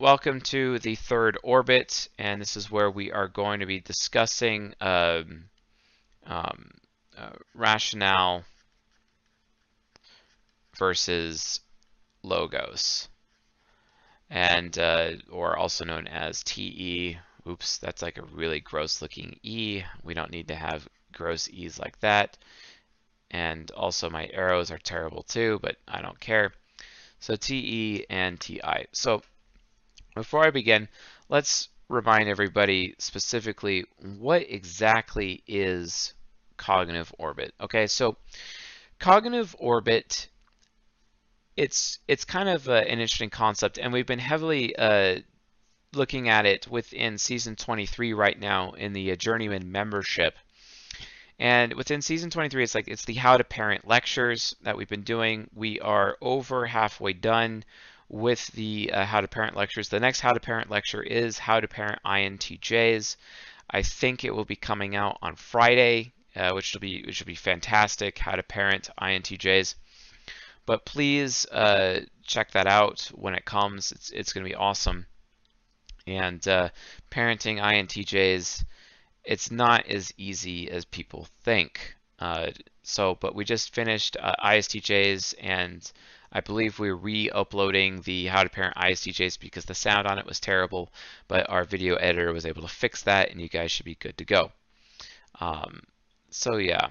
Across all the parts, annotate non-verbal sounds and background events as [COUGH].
welcome to the third orbit, and this is where we are going to be discussing um, um, uh, rationale versus logos, and uh, or also known as TE. Oops, that's like a really gross looking E. We don't need to have gross E's like that. And also my arrows are terrible too, but I don't care. So TE and TI. So before I begin, let's remind everybody specifically what exactly is cognitive orbit. Okay, so cognitive orbit, it's it's kind of uh, an interesting concept, and we've been heavily uh, looking at it within season 23 right now in the uh, Journeyman membership. And within season 23, it's like it's the How to Parent lectures that we've been doing. We are over halfway done with the uh, How to Parent lectures. The next How to Parent lecture is How to Parent INTJs. I think it will be coming out on Friday, uh, which will be which will be fantastic. How to Parent INTJs. But please uh, check that out when it comes. It's it's going to be awesome. And uh, parenting INTJs it's not as easy as people think. Uh, so, but we just finished uh, ISTJs, and I believe we're re-uploading the How to Parent ISTJs because the sound on it was terrible, but our video editor was able to fix that, and you guys should be good to go. Um, so yeah,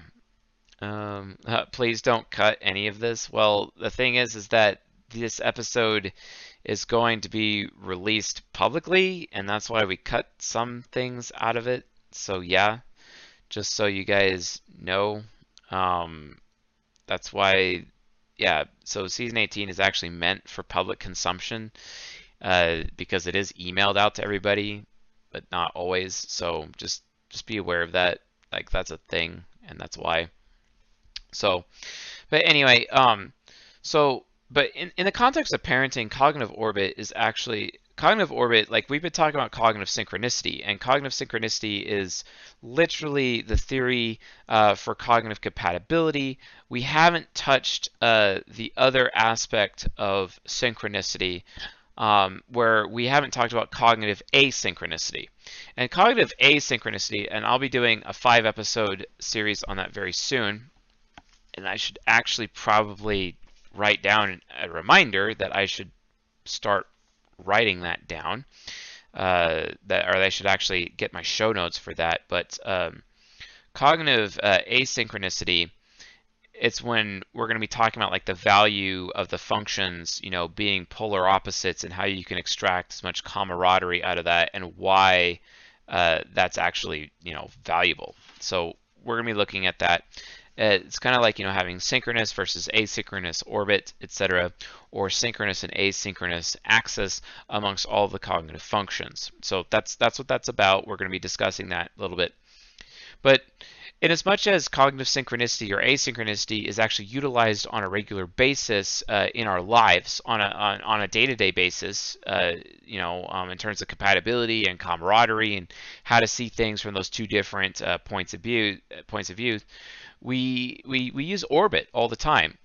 um, uh, please don't cut any of this. Well, the thing is, is that this episode is going to be released publicly, and that's why we cut some things out of it so yeah, just so you guys know, um, that's why, yeah, so season 18 is actually meant for public consumption uh, because it is emailed out to everybody, but not always. So just just be aware of that. Like that's a thing, and that's why. So, but anyway, um, so but in, in the context of parenting, cognitive orbit is actually cognitive orbit, like we've been talking about cognitive synchronicity, and cognitive synchronicity is literally the theory uh, for cognitive compatibility. We haven't touched uh, the other aspect of synchronicity, um, where we haven't talked about cognitive asynchronicity. And cognitive asynchronicity, and I'll be doing a five episode series on that very soon. And I should actually probably write down a reminder that I should start writing that down. Uh, that or I should actually get my show notes for that. But um, cognitive uh, asynchronicity, it's when we're going to be talking about like the value of the functions, you know, being polar opposites and how you can extract as much camaraderie out of that and why uh, that's actually, you know, valuable. So we're going to be looking at that. Uh, it's kind of like you know having synchronous versus asynchronous orbit, etc., or synchronous and asynchronous axis amongst all the cognitive functions. So that's that's what that's about. We're going to be discussing that a little bit. But in as much as cognitive synchronicity or asynchronicity is actually utilized on a regular basis uh, in our lives, on a on, on a day-to-day basis, uh, you know, um, in terms of compatibility and camaraderie and how to see things from those two different uh, points of view, points of view, we, we, we use orbit all the time.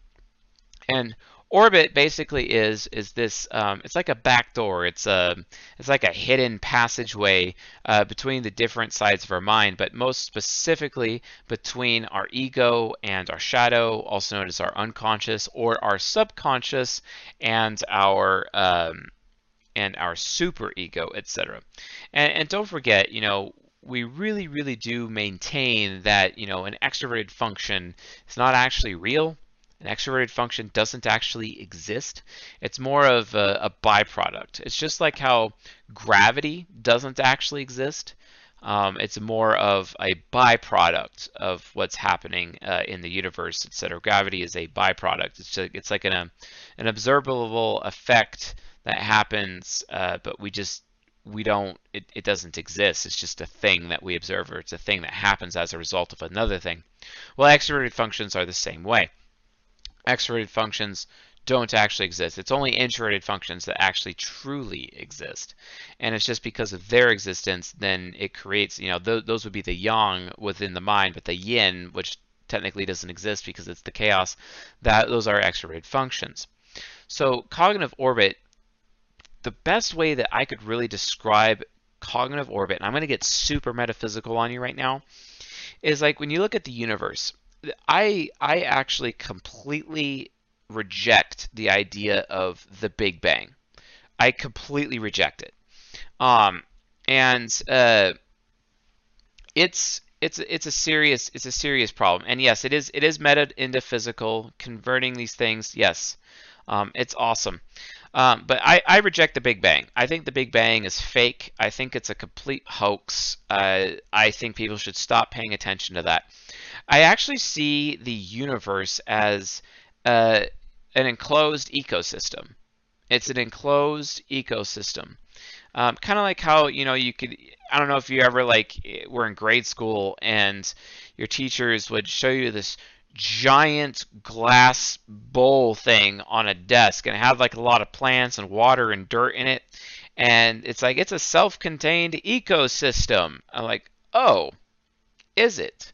And orbit basically is is this um, it's like a back door it's a it's like a hidden passageway uh, between the different sides of our mind but most specifically between our ego and our shadow also known as our unconscious or our subconscious and our um, and our super ego etc and, and don't forget you know we really, really do maintain that, you know, an extroverted function is not actually real. An extroverted function doesn't actually exist. It's more of a, a byproduct. It's just like how gravity doesn't actually exist. Um, it's more of a byproduct of what's happening uh, in the universe, etc. Gravity is a byproduct. It's, just, it's like an, an observable effect that happens, uh, but we just we don't it, it doesn't exist. It's just a thing that we observe or it's a thing that happens as a result of another thing. Well extroverted functions are the same way. Extroverted functions don't actually exist. It's only introverted functions that actually truly exist. And it's just because of their existence then it creates you know th those would be the yang within the mind but the yin which technically doesn't exist because it's the chaos that those are extroverted functions. So cognitive orbit the best way that I could really describe cognitive orbit, and I'm going to get super metaphysical on you right now, is like when you look at the universe, I I actually completely reject the idea of the Big Bang. I completely reject it. Um, and uh, it's it's it's a serious it's a serious problem. And yes, it is it is meta into physical, converting these things. Yes, um, it's awesome. Um, but I, I reject the Big Bang. I think the Big Bang is fake. I think it's a complete hoax. Uh, I think people should stop paying attention to that. I actually see the universe as uh, an enclosed ecosystem. It's an enclosed ecosystem. Um, kind of like how you know you could. I don't know if you ever like were in grade school and your teachers would show you this giant glass bowl thing on a desk and it have like a lot of plants and water and dirt in it. And it's like it's a self-contained ecosystem. I'm like, oh, is it?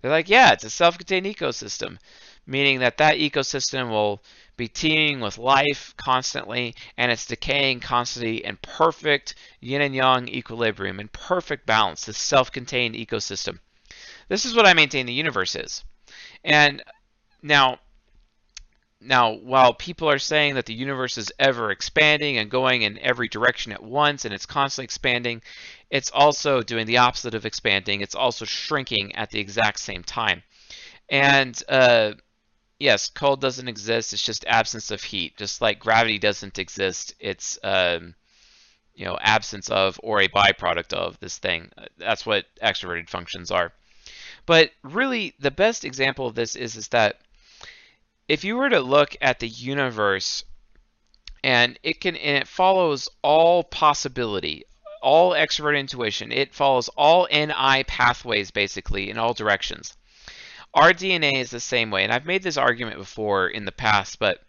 They're like, yeah, it's a self-contained ecosystem, meaning that that ecosystem will be teeming with life constantly and it's decaying constantly in perfect yin and yang equilibrium in perfect balance, this self-contained ecosystem. This is what I maintain the universe is. And now, now, while people are saying that the universe is ever expanding and going in every direction at once and it's constantly expanding, it's also doing the opposite of expanding. It's also shrinking at the exact same time. And uh, yes, cold doesn't exist. It's just absence of heat. Just like gravity doesn't exist. It's um, you know absence of or a byproduct of this thing. That's what extroverted functions are. But really, the best example of this is, is that if you were to look at the universe and it can and it follows all possibility, all extrovert intuition, it follows all NI pathways basically in all directions. Our DNA is the same way, and I've made this argument before in the past, but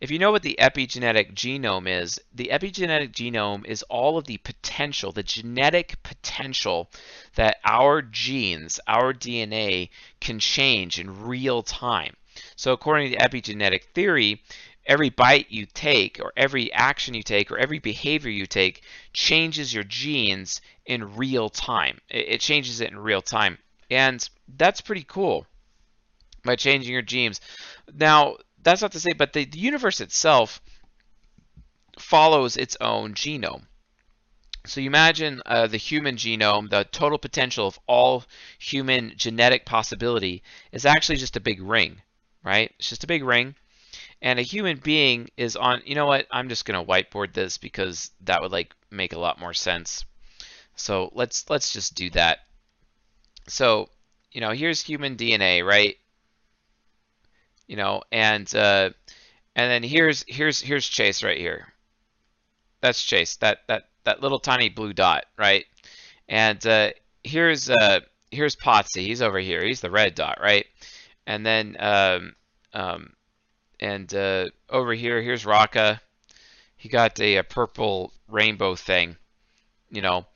if you know what the epigenetic genome is, the epigenetic genome is all of the potential, the genetic potential that our genes, our DNA, can change in real time. So according to epigenetic theory, every bite you take or every action you take or every behavior you take changes your genes in real time. It changes it in real time. And that's pretty cool by changing your genes. Now, that's not to say, but the, the universe itself follows its own genome. So you imagine uh, the human genome, the total potential of all human genetic possibility is actually just a big ring, right? It's just a big ring. And a human being is on, you know what, I'm just going to whiteboard this because that would like make a lot more sense. So let's let's just do that. So, you know, here's human DNA, right? You know, and uh, and then here's here's here's Chase right here. That's Chase. That that that little tiny blue dot, right? And uh, here's uh, here's Potsy. He's over here. He's the red dot, right? And then um, um, and uh, over here, here's Raka. He got a, a purple rainbow thing, you know.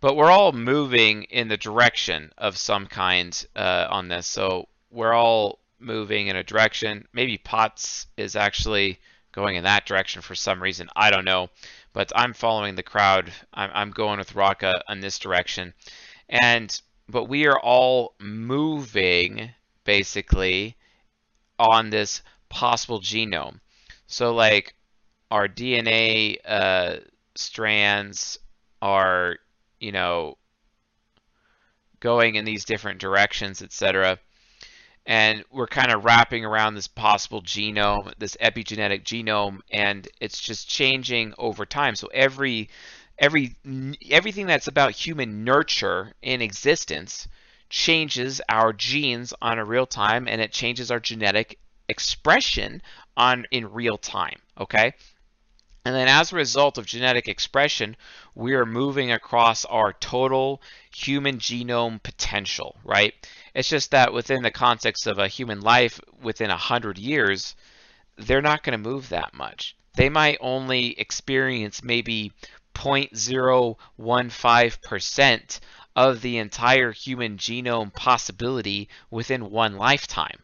But we're all moving in the direction of some kind uh, on this. So we're all moving in a direction. Maybe Potts is actually going in that direction for some reason. I don't know. But I'm following the crowd. I'm, I'm going with Raka in this direction. And but we are all moving basically on this possible genome. So like our DNA uh, strands are, you know, going in these different directions, etc and we're kind of wrapping around this possible genome, this epigenetic genome, and it's just changing over time. So every every everything that's about human nurture in existence changes our genes on a real time, and it changes our genetic expression on in real time. Okay. And then as a result of genetic expression, we are moving across our total human genome potential, right? It's just that within the context of a human life within 100 years, they're not going to move that much. They might only experience maybe 0.015% of the entire human genome possibility within one lifetime.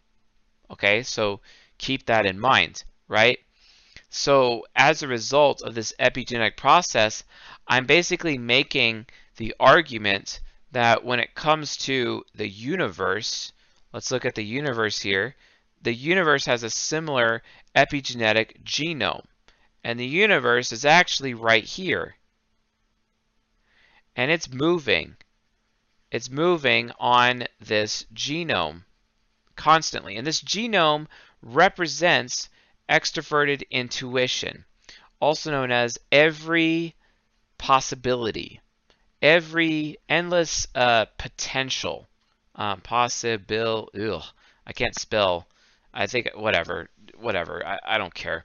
Okay, so keep that in mind, right? So as a result of this epigenetic process, I'm basically making the argument that when it comes to the universe, let's look at the universe here, the universe has a similar epigenetic genome. And the universe is actually right here. And it's moving. It's moving on this genome constantly. And this genome represents extroverted intuition, also known as every possibility, every endless uh, potential, um, possible. Ugh, I can't spell. I think whatever, whatever. I, I don't care.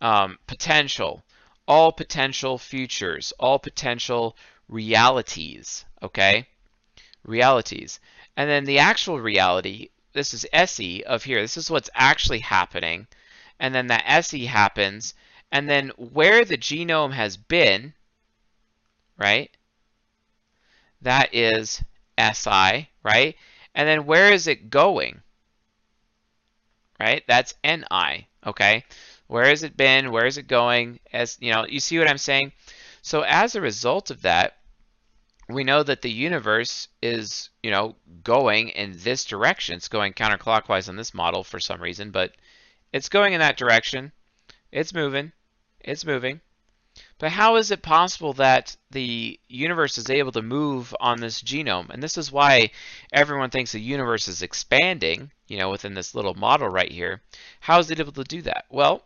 Um, potential, all potential futures, all potential realities. Okay, realities, and then the actual reality. This is SE of here. This is what's actually happening and then that SE happens, and then where the genome has been, right? That is SI, right? And then where is it going? Right? That's NI, okay? Where has it been? Where is it going? As you know, you see what I'm saying? So as a result of that, we know that the universe is, you know, going in this direction. It's going counterclockwise on this model for some reason, but it's going in that direction. It's moving. It's moving. But how is it possible that the universe is able to move on this genome? And this is why everyone thinks the universe is expanding, you know, within this little model right here. How is it able to do that? Well,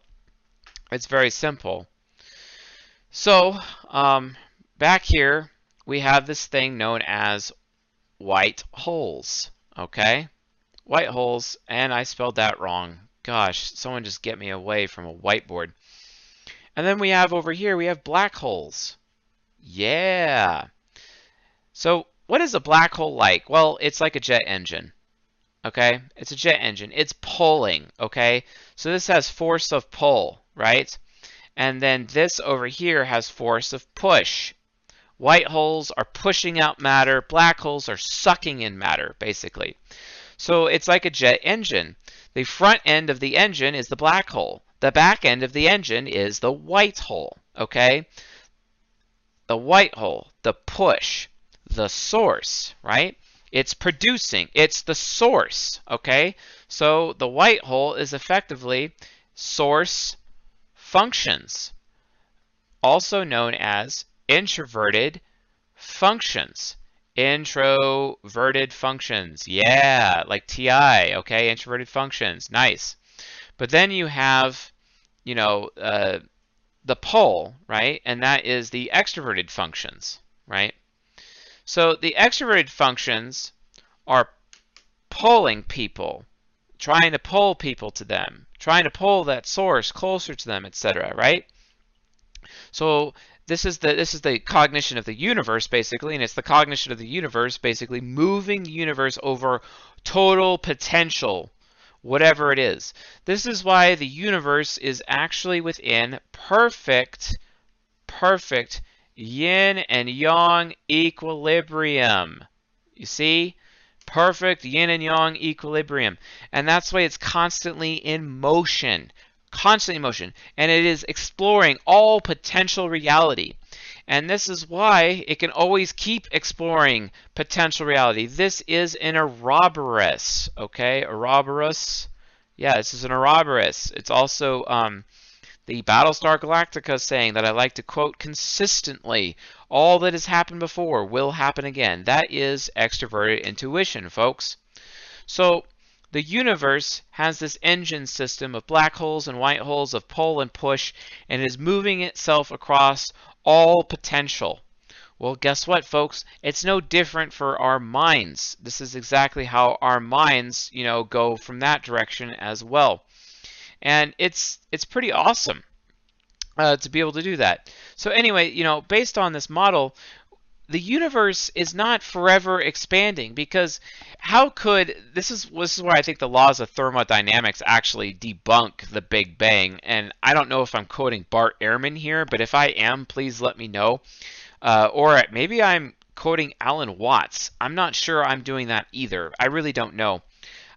it's very simple. So, um, back here, we have this thing known as white holes, okay? White holes, and I spelled that wrong. Gosh, someone just get me away from a whiteboard. And then we have over here, we have black holes. Yeah. So what is a black hole like? Well, it's like a jet engine. Okay? It's a jet engine. It's pulling, okay? So this has force of pull, right? And then this over here has force of push. White holes are pushing out matter. Black holes are sucking in matter, basically. So it's like a jet engine. The front end of the engine is the black hole. The back end of the engine is the white hole, okay? The white hole, the push, the source, right? It's producing. It's the source, okay? So the white hole is effectively source functions, also known as introverted functions. Introverted functions. Yeah, like TI, okay? Introverted functions. Nice. But then you have, you know, uh, the pole, right? And that is the extroverted functions, right? So the extroverted functions are pulling people, trying to pull people to them, trying to pull that source closer to them, etc., right? So this is the this is the cognition of the universe basically and it's the cognition of the universe basically moving universe over total potential whatever it is. This is why the universe is actually within perfect perfect yin and yang equilibrium. You see? Perfect yin and yang equilibrium. And that's why it's constantly in motion constant motion, and it is exploring all potential reality. And this is why it can always keep exploring potential reality. This is an Ouroboros, okay? Ouroboros. Yeah, this is an Ouroboros. It's also um, the Battlestar Galactica saying that I like to quote consistently. All that has happened before will happen again. That is extroverted intuition, folks. So the universe has this engine system of black holes and white holes of pull and push and is moving itself across all potential. Well, guess what, folks? It's no different for our minds. This is exactly how our minds, you know, go from that direction as well. And it's it's pretty awesome uh, to be able to do that. So anyway, you know, based on this model, the universe is not forever expanding because how could this is this is where I think the laws of thermodynamics actually debunk the Big Bang. And I don't know if I'm quoting Bart Ehrman here but if I am please let me know. Uh, or maybe I'm quoting Alan Watts. I'm not sure I'm doing that either. I really don't know.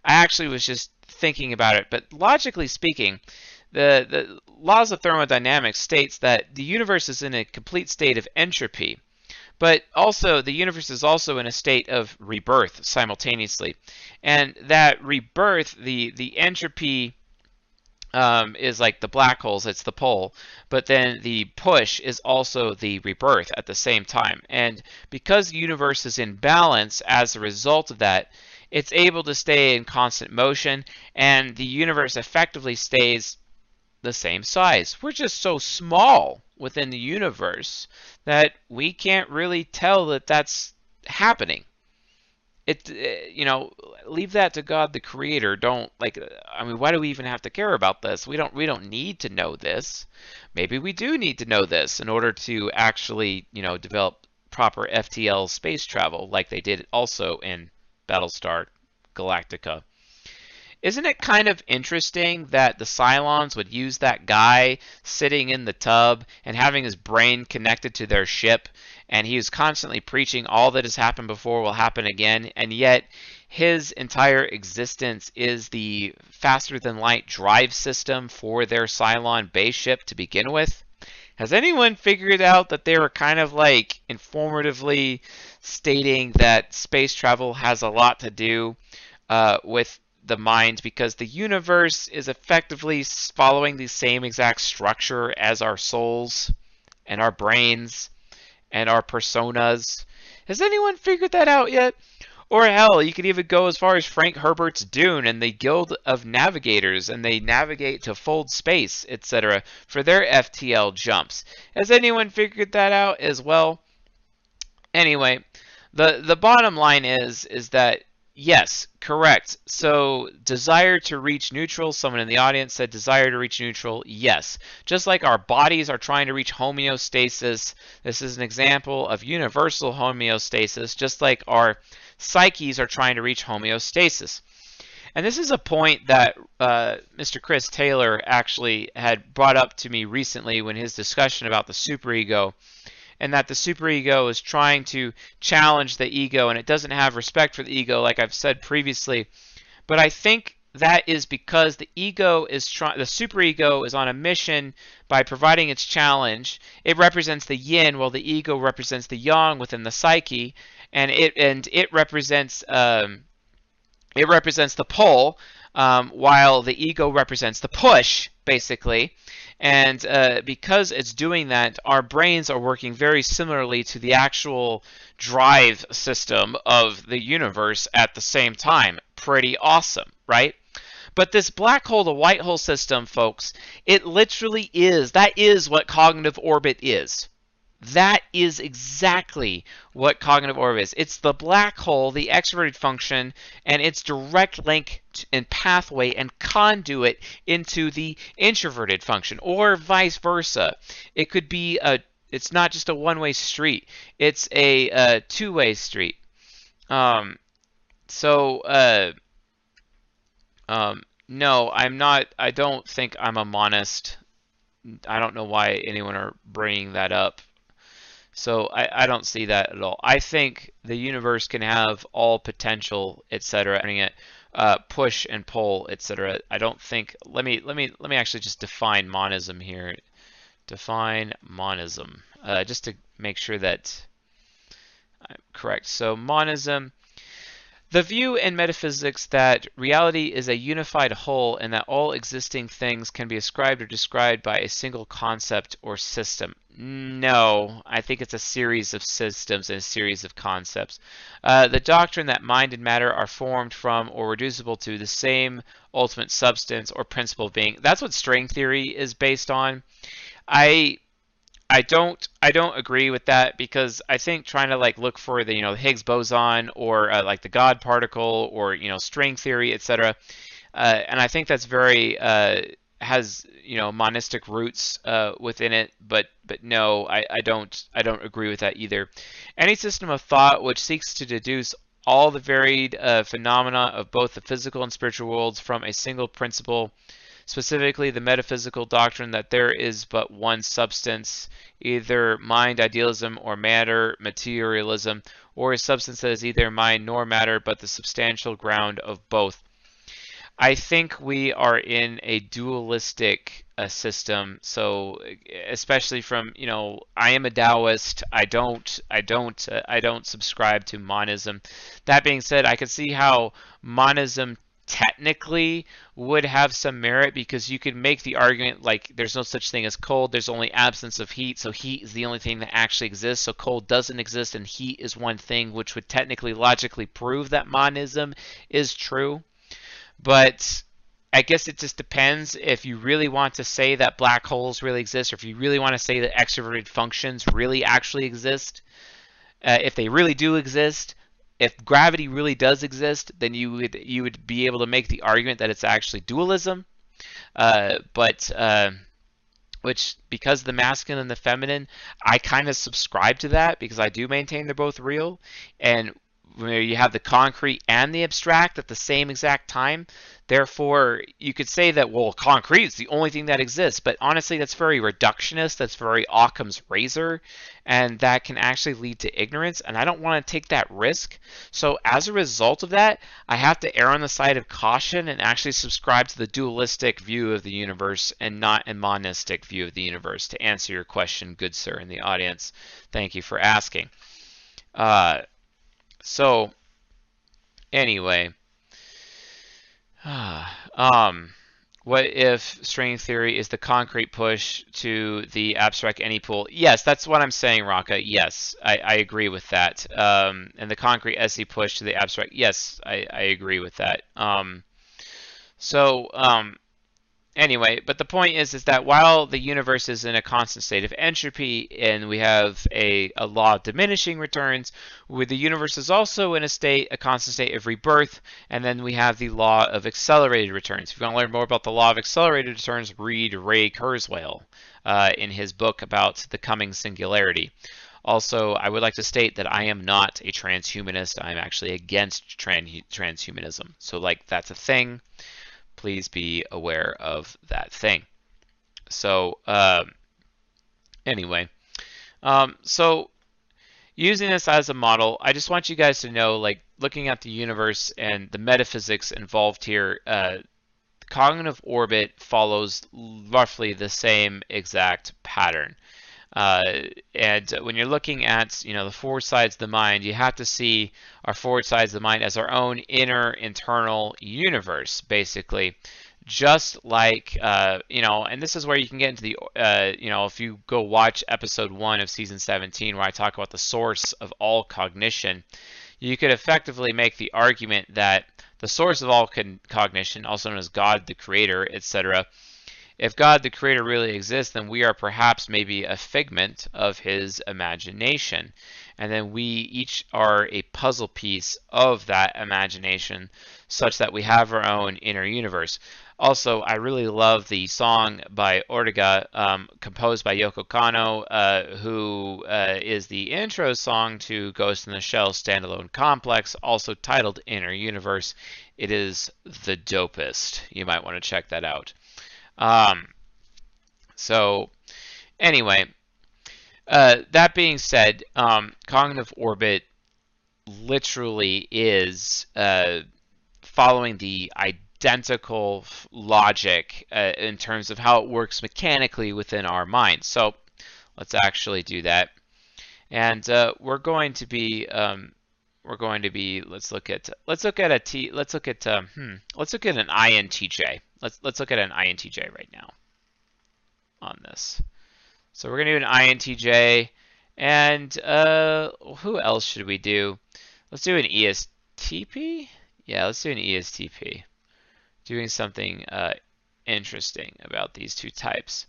I actually was just thinking about it. But logically speaking the, the laws of thermodynamics states that the universe is in a complete state of entropy. But also, the universe is also in a state of rebirth simultaneously. And that rebirth, the, the entropy um, is like the black holes, it's the pull, but then the push is also the rebirth at the same time. And because the universe is in balance as a result of that, it's able to stay in constant motion, and the universe effectively stays the same size. We're just so small within the universe that we can't really tell that that's happening. It, uh, you know, leave that to God, the Creator. Don't like. I mean, why do we even have to care about this? We don't. We don't need to know this. Maybe we do need to know this in order to actually, you know, develop proper FTL space travel, like they did also in Battlestar Galactica. Isn't it kind of interesting that the Cylons would use that guy sitting in the tub and having his brain connected to their ship, and he was constantly preaching all that has happened before will happen again, and yet his entire existence is the faster than light drive system for their Cylon base ship to begin with? Has anyone figured out that they were kind of like informatively stating that space travel has a lot to do uh, with the mind because the universe is effectively following the same exact structure as our souls and our brains and our personas. Has anyone figured that out yet? Or hell, you could even go as far as Frank Herbert's Dune and the Guild of Navigators, and they navigate to fold space, etc., for their FTL jumps. Has anyone figured that out as well? Anyway, the the bottom line is is that Yes, correct. So desire to reach neutral, someone in the audience said desire to reach neutral. Yes. Just like our bodies are trying to reach homeostasis, this is an example of universal homeostasis, just like our psyches are trying to reach homeostasis. And this is a point that uh, Mr. Chris Taylor actually had brought up to me recently when his discussion about the superego and that the superego is trying to challenge the ego and it doesn't have respect for the ego, like I've said previously. But I think that is because the ego is trying, the superego is on a mission by providing its challenge. It represents the yin, while the ego represents the yang within the psyche, and it and it represents um, it represents the pull, um, while the ego represents the push, basically. And uh, because it's doing that, our brains are working very similarly to the actual drive system of the universe at the same time. Pretty awesome, right? But this black hole to white hole system, folks, it literally is, that is what cognitive orbit is. That is exactly what cognitive orbit is. It's the black hole, the extroverted function, and its direct link and pathway and conduit into the introverted function, or vice versa. It could be a. It's not just a one-way street. It's a, a two-way street. Um, so, uh, um, no, I'm not. I don't think I'm a monist. I don't know why anyone are bringing that up. So I, I don't see that at all. I think the universe can have all potential, etc. It uh, push and pull, etc. I don't think. Let me let me let me actually just define monism here. Define monism, uh, just to make sure that I'm correct. So monism the view in metaphysics that reality is a unified whole and that all existing things can be ascribed or described by a single concept or system. No, I think it's a series of systems and a series of concepts. Uh, the doctrine that mind and matter are formed from or reducible to the same ultimate substance or principle of being. That's what string theory is based on. I I don't I don't agree with that because I think trying to like look for the you know Higgs boson or uh, like the God particle or you know string theory etc. Uh, and I think that's very uh, has you know monistic roots uh, within it, but but no, I, I don't I don't agree with that either. Any system of thought which seeks to deduce all the varied uh, phenomena of both the physical and spiritual worlds from a single principle specifically the metaphysical doctrine that there is but one substance, either mind idealism or matter materialism, or a substance that is either mind nor matter but the substantial ground of both. I think we are in a dualistic uh, system. So, especially from you know, I am a Taoist. I don't, I don't, uh, I don't subscribe to monism. That being said, I can see how monism technically would have some merit because you could make the argument like there's no such thing as cold there's only absence of heat so heat is the only thing that actually exists so cold doesn't exist and heat is one thing which would technically logically prove that monism is true but I guess it just depends if you really want to say that black holes really exist, or if you really want to say that extroverted functions really actually exist. Uh, if they really do exist, if gravity really does exist, then you would you would be able to make the argument that it's actually dualism. Uh, but uh, which because the masculine and the feminine, I kind of subscribe to that because I do maintain they're both real. And where you have the concrete and the abstract at the same exact time. Therefore, you could say that, well, concrete is the only thing that exists, but honestly, that's very reductionist. That's very Occam's razor, and that can actually lead to ignorance, and I don't want to take that risk. So, as a result of that, I have to err on the side of caution and actually subscribe to the dualistic view of the universe and not a monistic view of the universe. To answer your question, good sir in the audience, thank you for asking. Uh, so, anyway, [SIGHS] um, what if string theory is the concrete push to the abstract NE pool? Yes, that's what I'm saying, Raka. Yes, I, I agree with that. Um, and the concrete SE push to the abstract. Yes, I, I agree with that. Um, so, um, anyway, but the point is, is that while the universe is in a constant state of entropy and we have a, a law of diminishing returns, with the universe is also in a state, a constant state of rebirth, and then we have the law of accelerated returns. If you want to learn more about the law of accelerated returns, read Ray Kurzweil uh, in his book about the coming singularity. Also, I would like to state that I am not a transhumanist. I'm actually against transhumanism. So, like, that's a thing please be aware of that thing. So um, anyway, um, so using this as a model, I just want you guys to know, like looking at the universe and the metaphysics involved here, uh, cognitive orbit follows roughly the same exact pattern. Uh, and when you're looking at you know the four sides of the mind, you have to see our four sides of the mind as our own inner internal universe, basically. Just like uh, you know, and this is where you can get into the uh, you know if you go watch episode one of season 17 where I talk about the source of all cognition, you could effectively make the argument that the source of all cognition, also known as God, the Creator, etc if God the Creator really exists, then we are perhaps maybe a figment of His imagination. And then we each are a puzzle piece of that imagination, such that we have our own inner universe. Also, I really love the song by Origa, um, composed by Yoko Kanno, uh, who uh, is the intro song to Ghost in the Shell standalone complex, also titled Inner Universe. It is the dopest. You might want to check that out. Um, so anyway, uh, that being said, um, cognitive orbit literally is uh, following the identical logic uh, in terms of how it works mechanically within our mind. So let's actually do that. And uh, we're going to be um, we're going to be let's look at let's look at a t let's look at um, hmm, let's look at an INTJ. Let's let's look at an INTJ right now on this. So we're gonna do an INTJ, and uh, who else should we do? Let's do an ESTP. Yeah, let's do an ESTP. Doing something uh, interesting about these two types.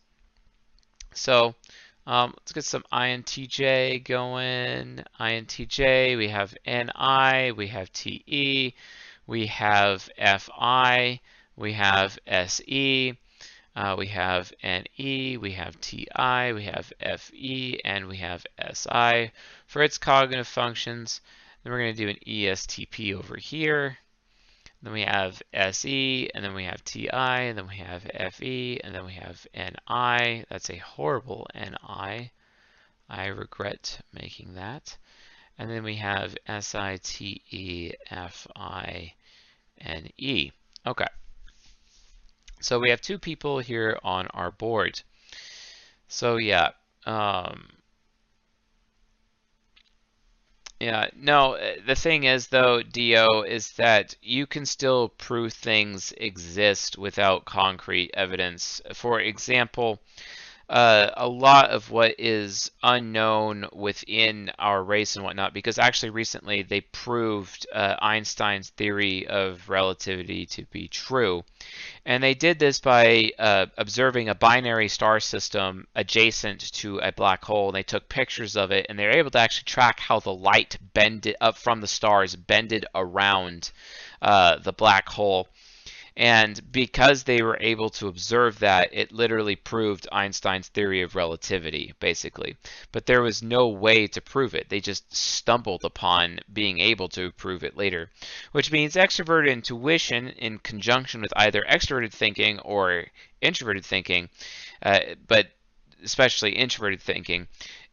So um, let's get some INTJ going. INTJ, we have NI, we have TE, we have FI, we have SE, uh, we have NE, we have TI, we have FE, and we have SI for its cognitive functions. Then we're going to do an ESTP over here. Then we have SE, and then we have TI, and then we have FE, and then we have NI. That's a horrible NI. I regret making that. And then we have SITE, FI, and E. Okay, So we have two people here on our board. So yeah, um, yeah, no, uh, the thing is though, Dio, is that you can still prove things exist without concrete evidence. For example, uh, a lot of what is unknown within our race and whatnot, because actually recently they proved uh, Einstein's theory of relativity to be true. And they did this by uh, observing a binary star system adjacent to a black hole. They took pictures of it, and they were able to actually track how the light bended up from the stars bended around uh, the black hole. And because they were able to observe that, it literally proved Einstein's theory of relativity, basically. But there was no way to prove it. They just stumbled upon being able to prove it later, which means extroverted intuition in conjunction with either extroverted thinking or introverted thinking, uh, but especially introverted thinking,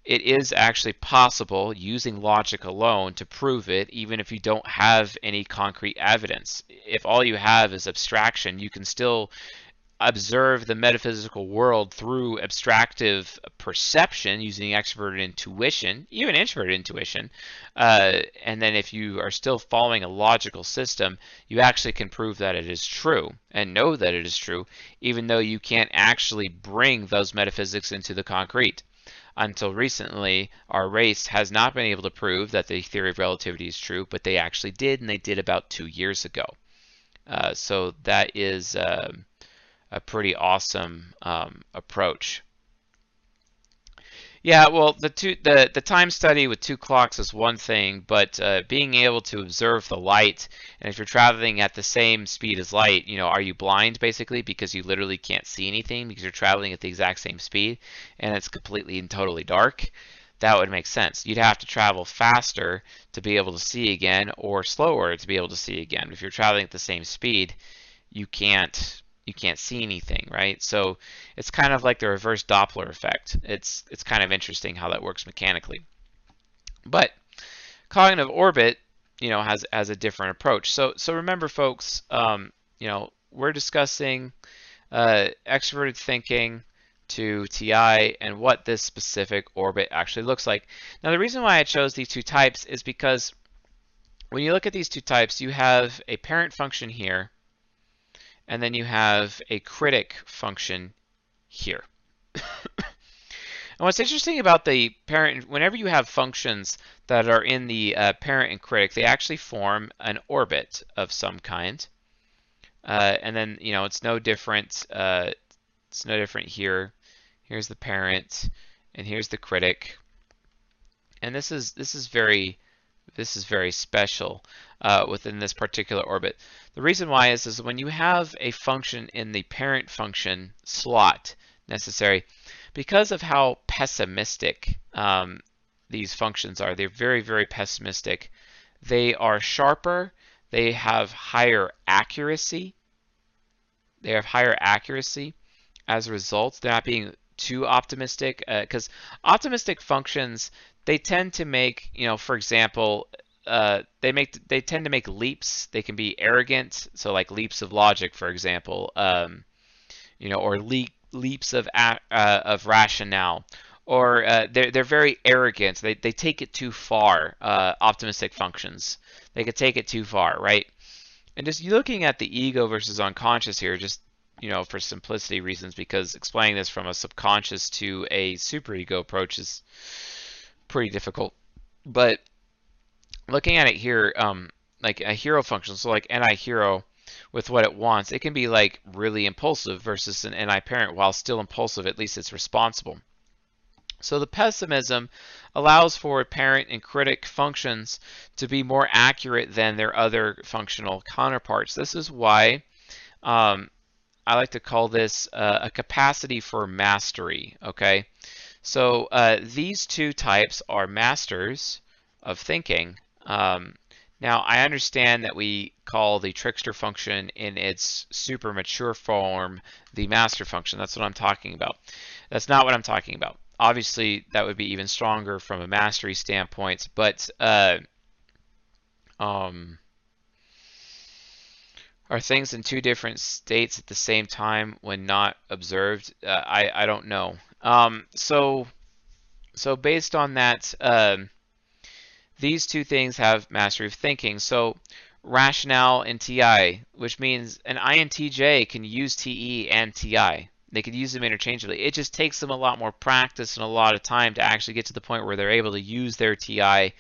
it is actually possible using logic alone to prove it even if you don't have any concrete evidence. If all you have is abstraction, you can still observe the metaphysical world through abstractive perception using extroverted intuition, even introverted intuition. Uh, and then if you are still following a logical system, you actually can prove that it is true and know that it is true, even though you can't actually bring those metaphysics into the concrete until recently, our race has not been able to prove that the theory of relativity is true, but they actually did, and they did about two years ago. Uh, so that is uh, a pretty awesome um, approach. Yeah, well, the two the the time study with two clocks is one thing, but uh, being able to observe the light, and if you're traveling at the same speed as light, you know, are you blind basically because you literally can't see anything because you're traveling at the exact same speed and it's completely and totally dark? That would make sense. You'd have to travel faster to be able to see again, or slower to be able to see again. If you're traveling at the same speed, you can't you can't see anything, right? So it's kind of like the reverse Doppler effect. It's it's kind of interesting how that works mechanically. But cognitive orbit, you know, has has a different approach. So so remember, folks, um, you know, we're discussing uh, extroverted thinking to TI and what this specific orbit actually looks like. Now, the reason why I chose these two types is because when you look at these two types, you have a parent function here and then you have a critic function here. and what's interesting about the parent, whenever you have functions that are in the uh, parent and critic, they actually form an orbit of some kind. Uh, and then, you know, it's no different. Uh, it's no different here. Here's the parent, and here's the critic. And this is this is very this is very special uh, within this particular orbit. The reason why is, is when you have a function in the parent function slot necessary, because of how pessimistic um, these functions are, they're very, very pessimistic. They are sharper, they have higher accuracy. They have higher accuracy as a result. They're not being too optimistic because uh, optimistic functions they tend to make you know for example uh, they make they tend to make leaps. They can be arrogant, so like leaps of logic, for example, um, you know, or leap, leaps of uh, of rationale, or uh, they're they're very arrogant. They they take it too far. Uh, optimistic functions, they could take it too far, right? And just looking at the ego versus unconscious here, just you know, for simplicity reasons, because explaining this from a subconscious to a superego approach is pretty difficult. But looking at it here, um, like a hero function, so like ni hero with what it wants, it can be like really impulsive versus an ni parent. While still impulsive, at least it's responsible. So the pessimism allows for parent and critic functions to be more accurate than their other functional counterparts. This is why um, I like to call this uh, a capacity for mastery, okay? So uh, these two types are masters of thinking, um, now, I understand that we call the trickster function in its super mature form the master function. That's what I'm talking about. That's not what I'm talking about. Obviously, that would be even stronger from a mastery standpoint, but uh, um, are things in two different states at the same time when not observed? Uh, I I don't know. Um, so so based on that, um, these two things have mastery of thinking. So rationale and TI, which means an INTJ can use TE and TI. They could use them interchangeably. It just takes them a lot more practice and a lot of time to actually get to the point where they're able to use their TI,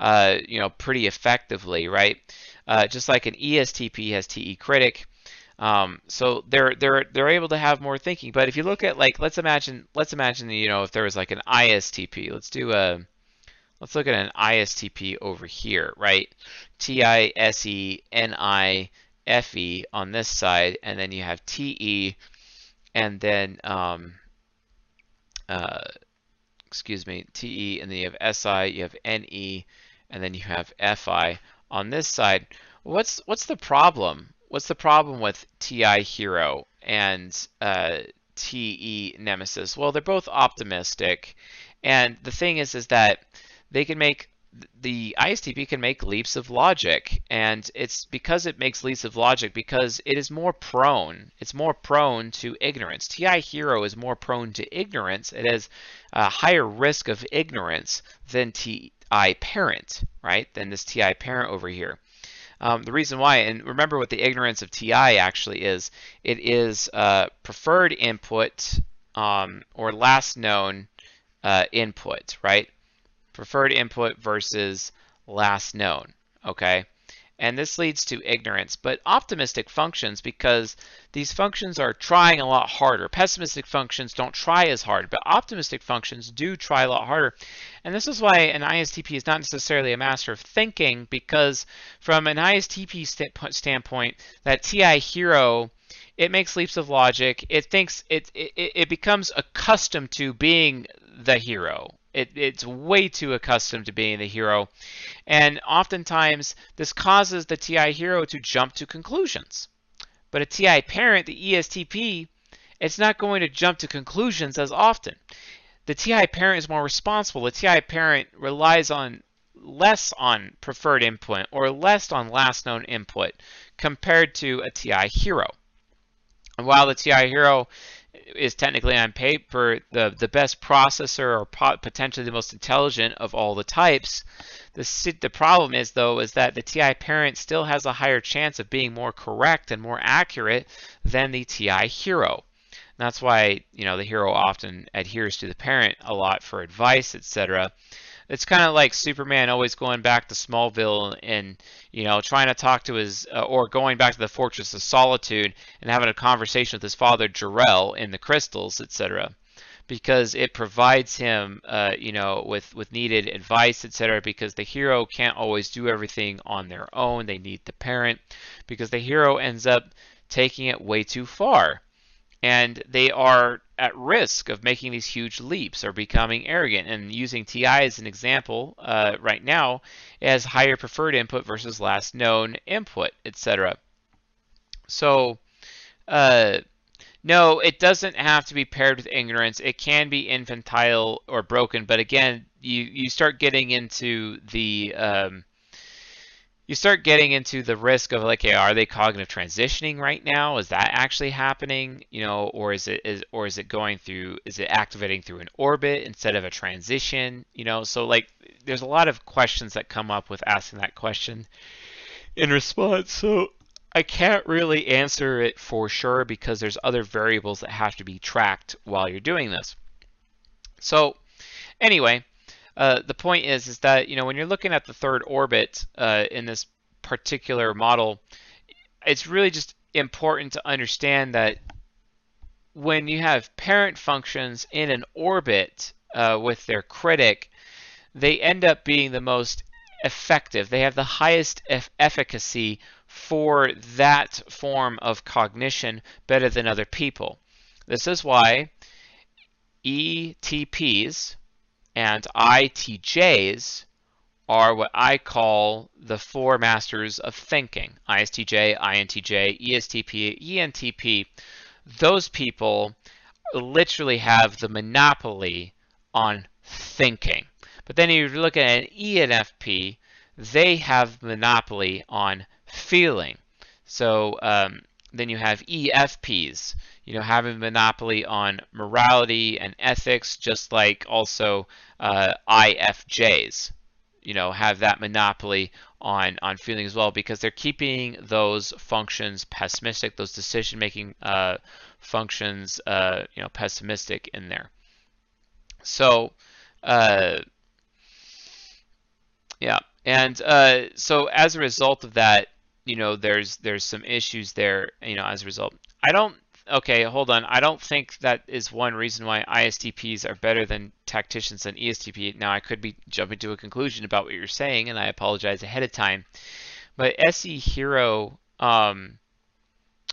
uh, you know, pretty effectively, right? Uh, just like an ESTP has TE critic. Um, so they're they're they're able to have more thinking. But if you look at like let's imagine let's imagine you know if there was like an ISTP. Let's do a let's look at an ISTP over here, right? T I S E N I F E on this side, and then you have T E and then um, uh, excuse me, TE, and then you have SI, you have NE, and then you have FI. On this side, what's what's the problem? What's the problem with TI Hero and uh, TE Nemesis? Well, they're both optimistic, and the thing is, is that they can make the ISTP can make leaps of logic, and it's because it makes leaps of logic because it is more prone. It's more prone to ignorance. TI Hero is more prone to ignorance. It has a higher risk of ignorance than TI Parent, right? Than this TI Parent over here. Um, the reason why, and remember what the ignorance of TI actually is, it is preferred input um, or last known uh, input, right? Preferred input versus last known, okay? And this leads to ignorance, but optimistic functions, because these functions are trying a lot harder. Pessimistic functions don't try as hard, but optimistic functions do try a lot harder. And this is why an ISTP is not necessarily a master of thinking, because from an ISTP st standpoint, that TI hero it makes leaps of logic. It thinks it, it it becomes accustomed to being the hero it, it's way too accustomed to being the hero. And oftentimes, this causes the TI hero to jump to conclusions. But a TI parent, the ESTP, it's not going to jump to conclusions as often. The TI parent is more responsible. The TI parent relies on less on preferred input or less on last known input compared to a TI hero. And while the TI hero is technically on paper the, the best processor or potentially the most intelligent of all the types. The, the problem is, though, is that the TI parent still has a higher chance of being more correct and more accurate than the TI hero. that's why, you know, the hero often adheres to the parent a lot for advice, etc it's kind of like Superman always going back to Smallville and you know trying to talk to his uh, or going back to the Fortress of Solitude and having a conversation with his father Jor-El in the crystals, etc. Because it provides him, uh, you know, with with needed advice, etc. Because the hero can't always do everything on their own; they need the parent. Because the hero ends up taking it way too far and they are at risk of making these huge leaps or becoming arrogant. And using TI as an example uh, right now as higher preferred input versus last known input, etc. So, uh, no, it doesn't have to be paired with ignorance. It can be infantile or broken, but again, you you start getting into the um, you start getting into the risk of like, hey, are they cognitive transitioning right now? Is that actually happening? You know, or is it is or is it going through? Is it activating through an orbit instead of a transition? You know, so like, there's a lot of questions that come up with asking that question in response. So I can't really answer it for sure because there's other variables that have to be tracked while you're doing this. So anyway, uh, the point is, is that you know when you're looking at the third orbit uh, in this particular model, it's really just important to understand that when you have parent functions in an orbit uh, with their critic, they end up being the most effective. They have the highest efficacy for that form of cognition better than other people. This is why ETPs, and ITJs are what I call the four masters of thinking. ISTJ, INTJ, ESTP, ENTP. Those people literally have the monopoly on thinking. But then you look at an ENFP, they have monopoly on feeling. So um, then you have EFPs, you know, having a monopoly on morality and ethics, just like also uh, IFJs, you know, have that monopoly on on feeling as well because they're keeping those functions pessimistic, those decision-making uh, functions, uh, you know, pessimistic in there. So, uh, yeah, and uh, so as a result of that, you know, there's there's some issues there, you know, as a result. I don't okay, hold on. I don't think that is one reason why ISTPs are better than tacticians and ESTP. Now, I could be jumping to a conclusion about what you're saying, and I apologize ahead of time. But SE Hero, um,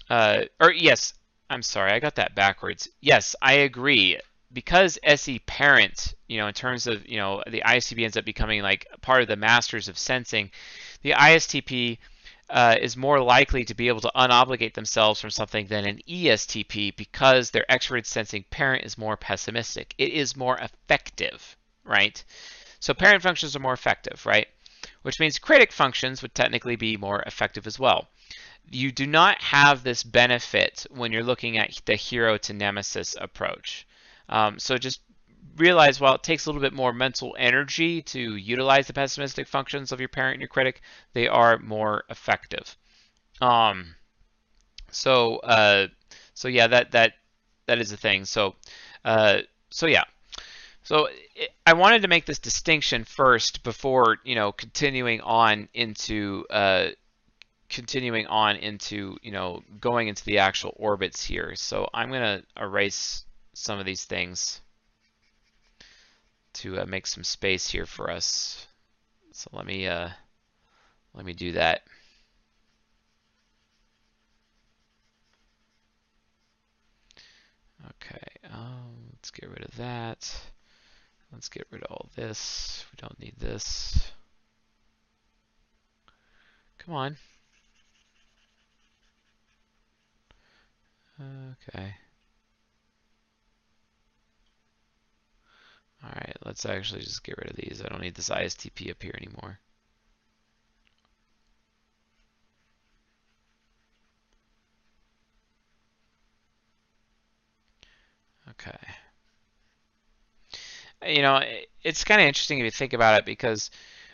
uh, or yes, I'm sorry, I got that backwards. Yes, I agree. Because SE Parent, you know, in terms of, you know, the ISTP ends up becoming like part of the masters of sensing, the ISTP uh, is more likely to be able to unobligate themselves from something than an ESTP because their extroverted sensing parent is more pessimistic. It is more effective, right? So parent functions are more effective, right? Which means critic functions would technically be more effective as well. You do not have this benefit when you're looking at the hero to nemesis approach. Um, so just realize while it takes a little bit more mental energy to utilize the pessimistic functions of your parent and your critic, they are more effective. Um, so uh, so yeah, that that that is a thing. So uh, so yeah. So I wanted to make this distinction first before you know continuing on into uh, continuing on into you know going into the actual orbits here. So I'm gonna erase some of these things to uh, make some space here for us. So let me uh, let me do that. Okay, um, let's get rid of that. Let's get rid of all this. We don't need this. Come on. Okay. All right, let's actually just get rid of these. I don't need this ISTP up here anymore. Okay. You know, it's kind of interesting if you think about it because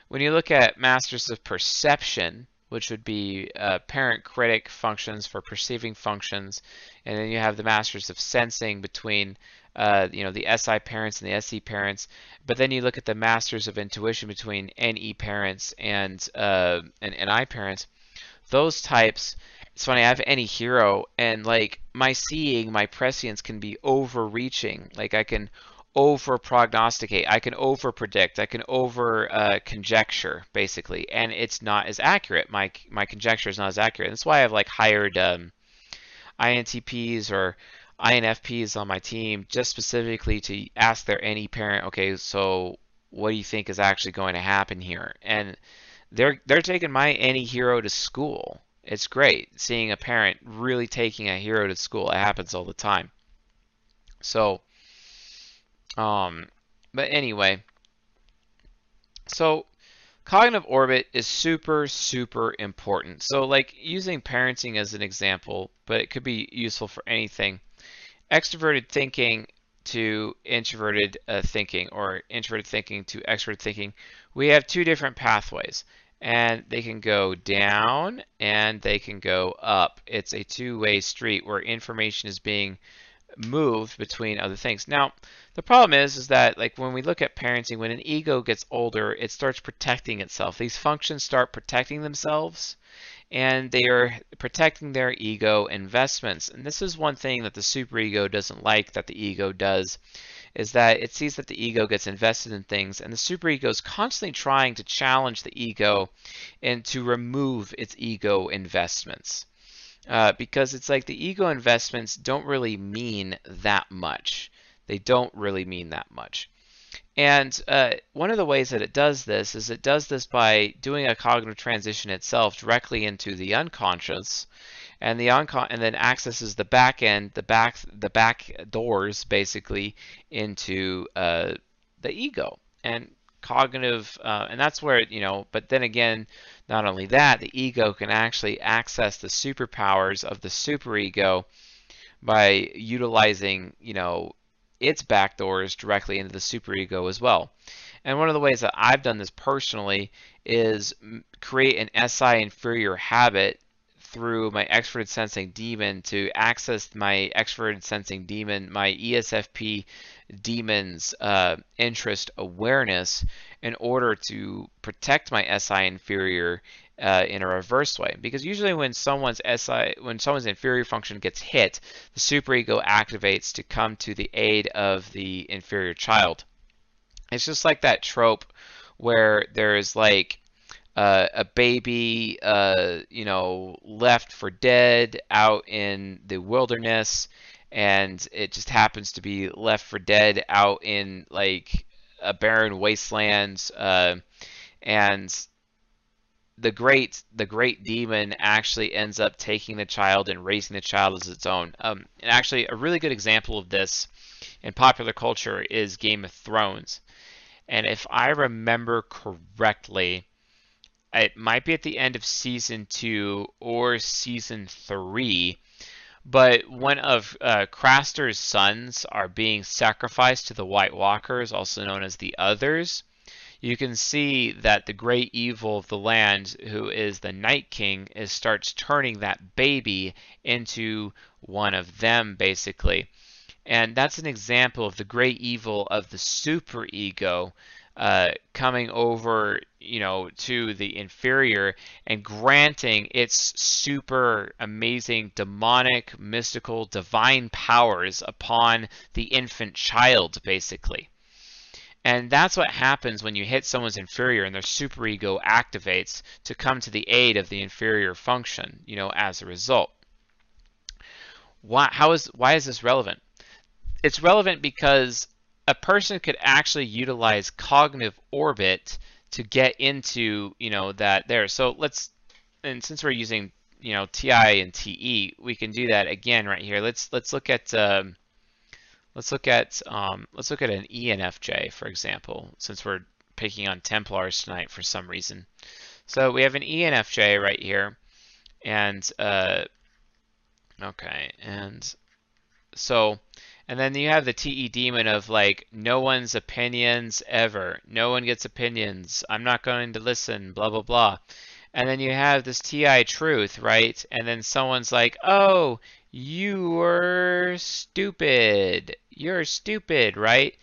when you look at masters of perception, which would be uh, parent critic functions for perceiving functions, and then you have the masters of sensing between uh, you know, the SI parents and the SE parents. But then you look at the masters of intuition between NE parents and uh, and NI parents. Those types. It's funny. I have NE hero, and like my seeing, my prescience can be overreaching. Like I can over prognosticate, I can over predict, I can over uh, conjecture basically, and it's not as accurate. My my conjecture is not as accurate. That's why I've like hired um, INTPs or INFPs on my team just specifically to ask their NE parent, okay, so what do you think is actually going to happen here? And they're they're taking my NE hero to school. It's great seeing a parent really taking a hero to school. It happens all the time. So, um, but anyway, so cognitive orbit is super super important. So like using parenting as an example, but it could be useful for anything extroverted thinking to introverted uh, thinking or introverted thinking to extroverted thinking, we have two different pathways and they can go down and they can go up. It's a two-way street where information is being moved between other things. Now, the problem is, is that like when we look at parenting, when an ego gets older, it starts protecting itself. These functions start protecting themselves and they are protecting their ego investments. And this is one thing that the superego doesn't like that the ego does is that it sees that the ego gets invested in things and the superego is constantly trying to challenge the ego and to remove its ego investments. Uh, because it's like the ego investments don't really mean that much. They don't really mean that much. And uh, one of the ways that it does this is it does this by doing a cognitive transition itself directly into the unconscious, and the uncon and then accesses the back end, the back the back doors basically into uh, the ego. And cognitive, uh, and that's where, you know, but then again, not only that, the ego can actually access the superpowers of the superego by utilizing, you know, its backdoors directly into the superego as well. And one of the ways that I've done this personally is create an SI inferior habit through my extroverted sensing demon to access my extroverted sensing demon, my ESFP demon's uh, interest awareness in order to protect my SI inferior uh, in a reverse way. Because usually when someone's SI, when someone's inferior function gets hit, the superego activates to come to the aid of the inferior child. It's just like that trope where there's like uh, a baby, uh, you know, left for dead out in the wilderness, and it just happens to be left for dead out in like a barren wasteland, uh, and the great the great demon actually ends up taking the child and raising the child as its own. Um, and actually, a really good example of this in popular culture is Game of Thrones. And if I remember correctly, it might be at the end of season two or season three, but one of uh, Craster's sons are being sacrificed to the White Walkers, also known as the Others. You can see that the great evil of the land, who is the Night King, is starts turning that baby into one of them, basically. And that's an example of the great evil of the superego uh, coming over, you know, to the inferior and granting its super amazing demonic, mystical, divine powers upon the infant child, basically. And that's what happens when you hit someone's inferior and their superego activates to come to the aid of the inferior function, you know, as a result. Why, how is, why is this relevant? It's relevant because a person could actually utilize cognitive orbit to get into, you know, that there. So let's, and since we're using, you know, TI and TE, we can do that again right here. Let's let's look at um, let's look at um, let's look at an ENFJ for example, since we're picking on Templars tonight for some reason. So we have an ENFJ right here, and uh, okay, and so and then you have the TE demon of like, no one's opinions ever. No one gets opinions. I'm not going to listen, blah, blah, blah. And then you have this TI truth, right? And then someone's like, oh, you are stupid. You're stupid, right?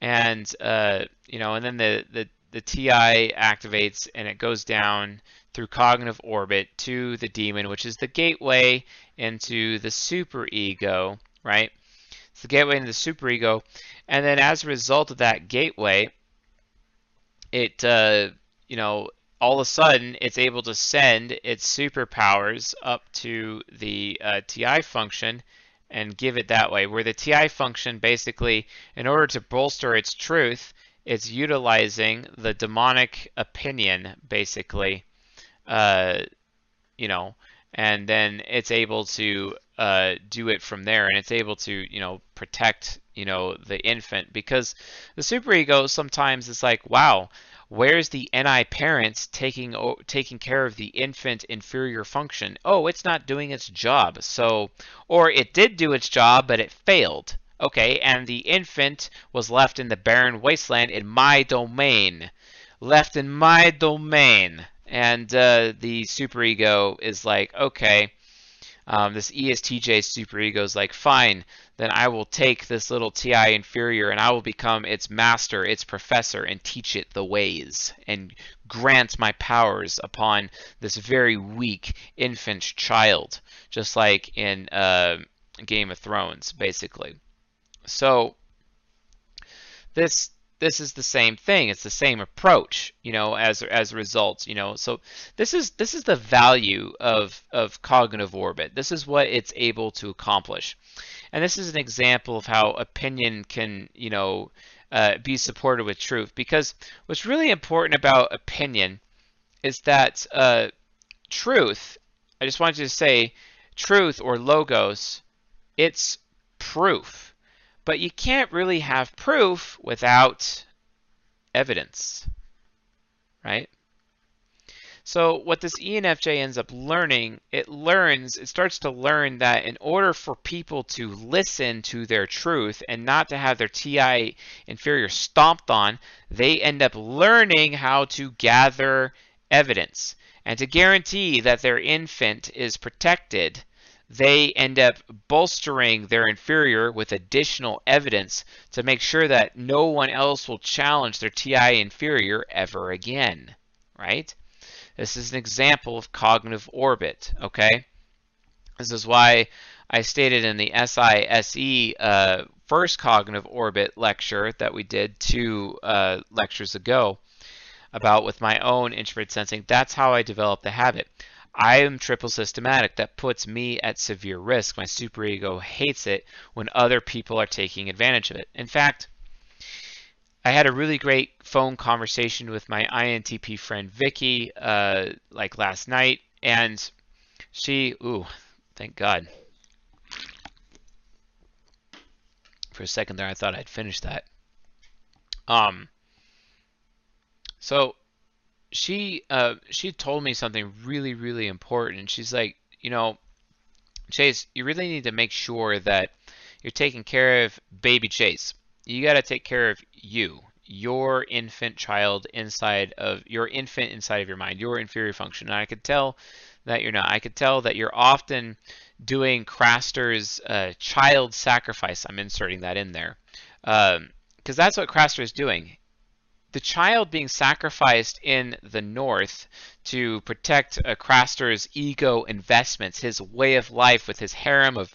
And, uh, you know, and then the, the, the TI activates and it goes down through cognitive orbit to the demon, which is the gateway into the superego, right? It's the gateway into the superego. And then as a result of that gateway, it, uh, you know, all of a sudden it's able to send its superpowers up to the uh, TI function and give it that way. Where the TI function basically, in order to bolster its truth, it's utilizing the demonic opinion basically, uh, you know, and then it's able to uh, do it from there, and it's able to you know protect you know the infant because the superego sometimes is like, wow, where's the ni parent taking taking care of the infant inferior function? Oh, it's not doing its job. So, or it did do its job, but it failed. Okay, and the infant was left in the barren wasteland in my domain. Left in my domain. And uh, the superego is like, okay, um, this ESTJ superego is like, fine, then I will take this little TI inferior and I will become its master, its professor, and teach it the ways and grant my powers upon this very weak infant child, just like in uh, Game of Thrones, basically. So this this is the same thing. It's the same approach, you know, as as a result, you know. So this is this is the value of of cognitive orbit. This is what it's able to accomplish, and this is an example of how opinion can, you know, uh, be supported with truth. Because what's really important about opinion is that uh, truth. I just wanted to say, truth or logos, it's proof but you can't really have proof without evidence, right? So what this ENFJ ends up learning, it learns, it starts to learn that in order for people to listen to their truth and not to have their TI inferior stomped on, they end up learning how to gather evidence. And to guarantee that their infant is protected, they end up bolstering their inferior with additional evidence to make sure that no one else will challenge their TI inferior ever again, right? This is an example of cognitive orbit, okay? This is why I stated in the SISE uh, first cognitive orbit lecture that we did two uh, lectures ago about with my own introverted sensing, that's how I developed the habit. I am triple systematic. That puts me at severe risk. My superego hates it when other people are taking advantage of it. In fact, I had a really great phone conversation with my INTP friend Vicky, uh, like last night, and she, ooh, thank God. For a second there, I thought I'd finished that. Um, so she, uh, she told me something really, really important. She's like, you know, Chase, you really need to make sure that you're taking care of baby Chase you got to take care of you, your infant child inside of your infant inside of your mind, your inferior function. And I could tell that you're not. I could tell that you're often doing Craster's uh, child sacrifice. I'm inserting that in there because um, that's what Craster is doing. The child being sacrificed in the north to protect uh, Craster's ego investments, his way of life with his harem of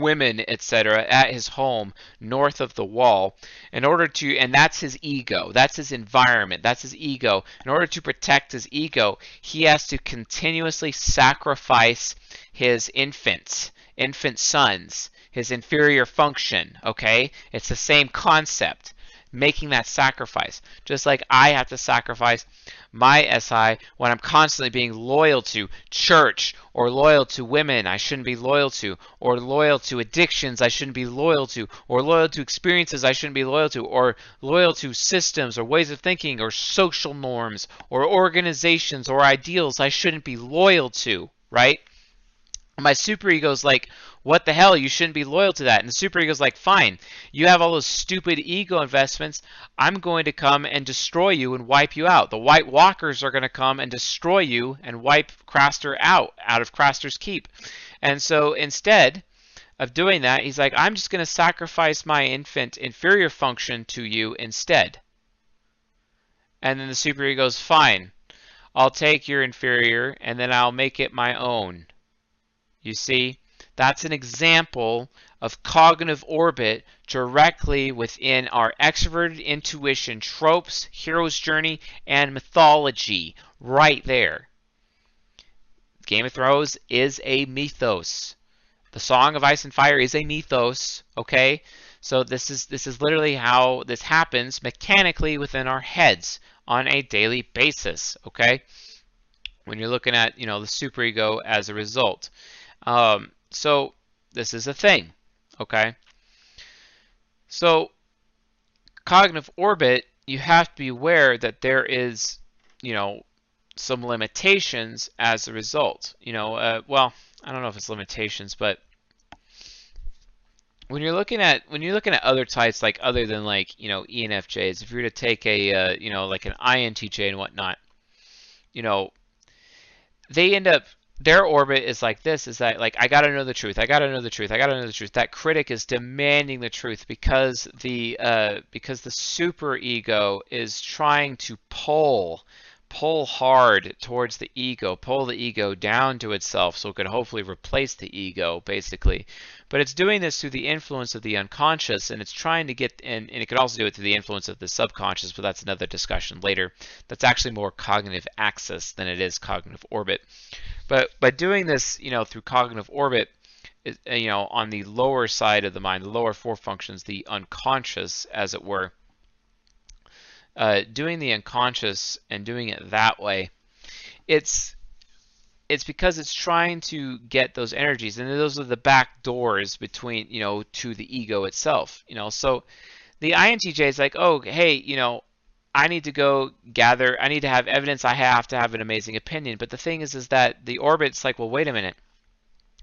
women, etc., at his home north of the wall in order to, and that's his ego, that's his environment, that's his ego. In order to protect his ego, he has to continuously sacrifice his infants, infant sons, his inferior function, okay? It's the same concept making that sacrifice. Just like I have to sacrifice my SI when I'm constantly being loyal to church or loyal to women I shouldn't be loyal to, or loyal to addictions I shouldn't be loyal to, or loyal to experiences I shouldn't be loyal to, or loyal to systems or ways of thinking or social norms or organizations or ideals I shouldn't be loyal to, right? My superego is like, what the hell? You shouldn't be loyal to that. And the superego is like, fine, you have all those stupid ego investments. I'm going to come and destroy you and wipe you out. The White Walkers are going to come and destroy you and wipe Craster out, out of Craster's keep. And so instead of doing that, he's like, I'm just going to sacrifice my infant inferior function to you instead. And then the superego goes, fine, I'll take your inferior and then I'll make it my own. You see, that's an example of cognitive orbit directly within our extroverted intuition tropes, hero's journey, and mythology right there. Game of Thrones is a mythos. The Song of Ice and Fire is a mythos, okay? So this is this is literally how this happens mechanically within our heads on a daily basis, okay? When you're looking at, you know, the superego as a result. Um, so this is a thing, okay? So cognitive orbit, you have to be aware that there is, you know, some limitations as a result. You know, uh, well, I don't know if it's limitations, but when you're looking at when you're looking at other types like other than like you know ENFJs, if you were to take a uh, you know like an INTJ and whatnot, you know, they end up their orbit is like this is that like I got to know the truth. I got to know the truth. I got to know the truth. That critic is demanding the truth because the uh, because the super ego is trying to pull pull hard towards the ego, pull the ego down to itself so it could hopefully replace the ego basically. But it's doing this through the influence of the unconscious and it's trying to get and, and it could also do it through the influence of the subconscious, but that's another discussion later. That's actually more cognitive axis than it is cognitive orbit. But by doing this, you know, through cognitive orbit, you know, on the lower side of the mind, the lower four functions, the unconscious, as it were, uh, doing the unconscious and doing it that way, it's it's because it's trying to get those energies, and those are the back doors between you know to the ego itself. You know, so the INTJ is like, oh, hey, you know, I need to go gather, I need to have evidence, I have to have an amazing opinion. But the thing is, is that the orbit's like, well, wait a minute.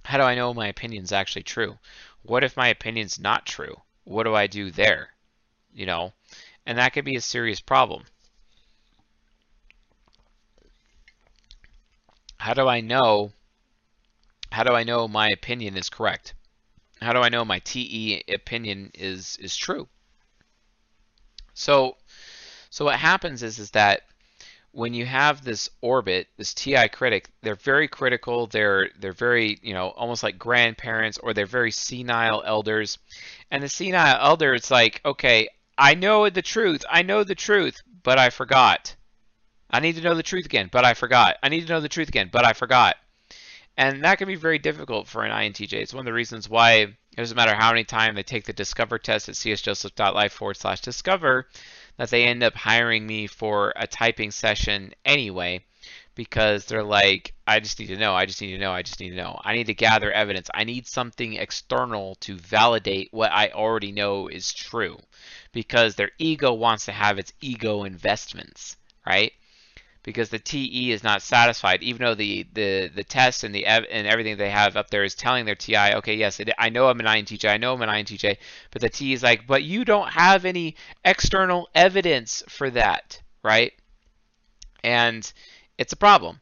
How do I know my opinion's actually true? What if my opinion's not true? What do I do there? You know, and that could be a serious problem. How do I know? How do I know my opinion is correct? How do I know my TE opinion is is true? So, so what happens is is that when you have this orbit, this TI critic, they're very critical. They're they're very you know almost like grandparents or they're very senile elders, and the senile elder it's like okay, I know the truth, I know the truth, but I forgot. I need to know the truth again, but I forgot. I need to know the truth again, but I forgot. And that can be very difficult for an INTJ. It's one of the reasons why it doesn't matter how many times they take the discover test at csjoseph.life forward slash discover, that they end up hiring me for a typing session anyway, because they're like, I just need to know, I just need to know, I just need to know. I need to gather evidence. I need something external to validate what I already know is true, because their ego wants to have its ego investments, right? because the TE is not satisfied, even though the the the test and the ev- and everything they have up there is telling their TI, okay, yes, it, I know I'm an INTJ, I know I'm an INTJ, but the TE is like, but you don't have any external evidence for that, right? And it's a problem.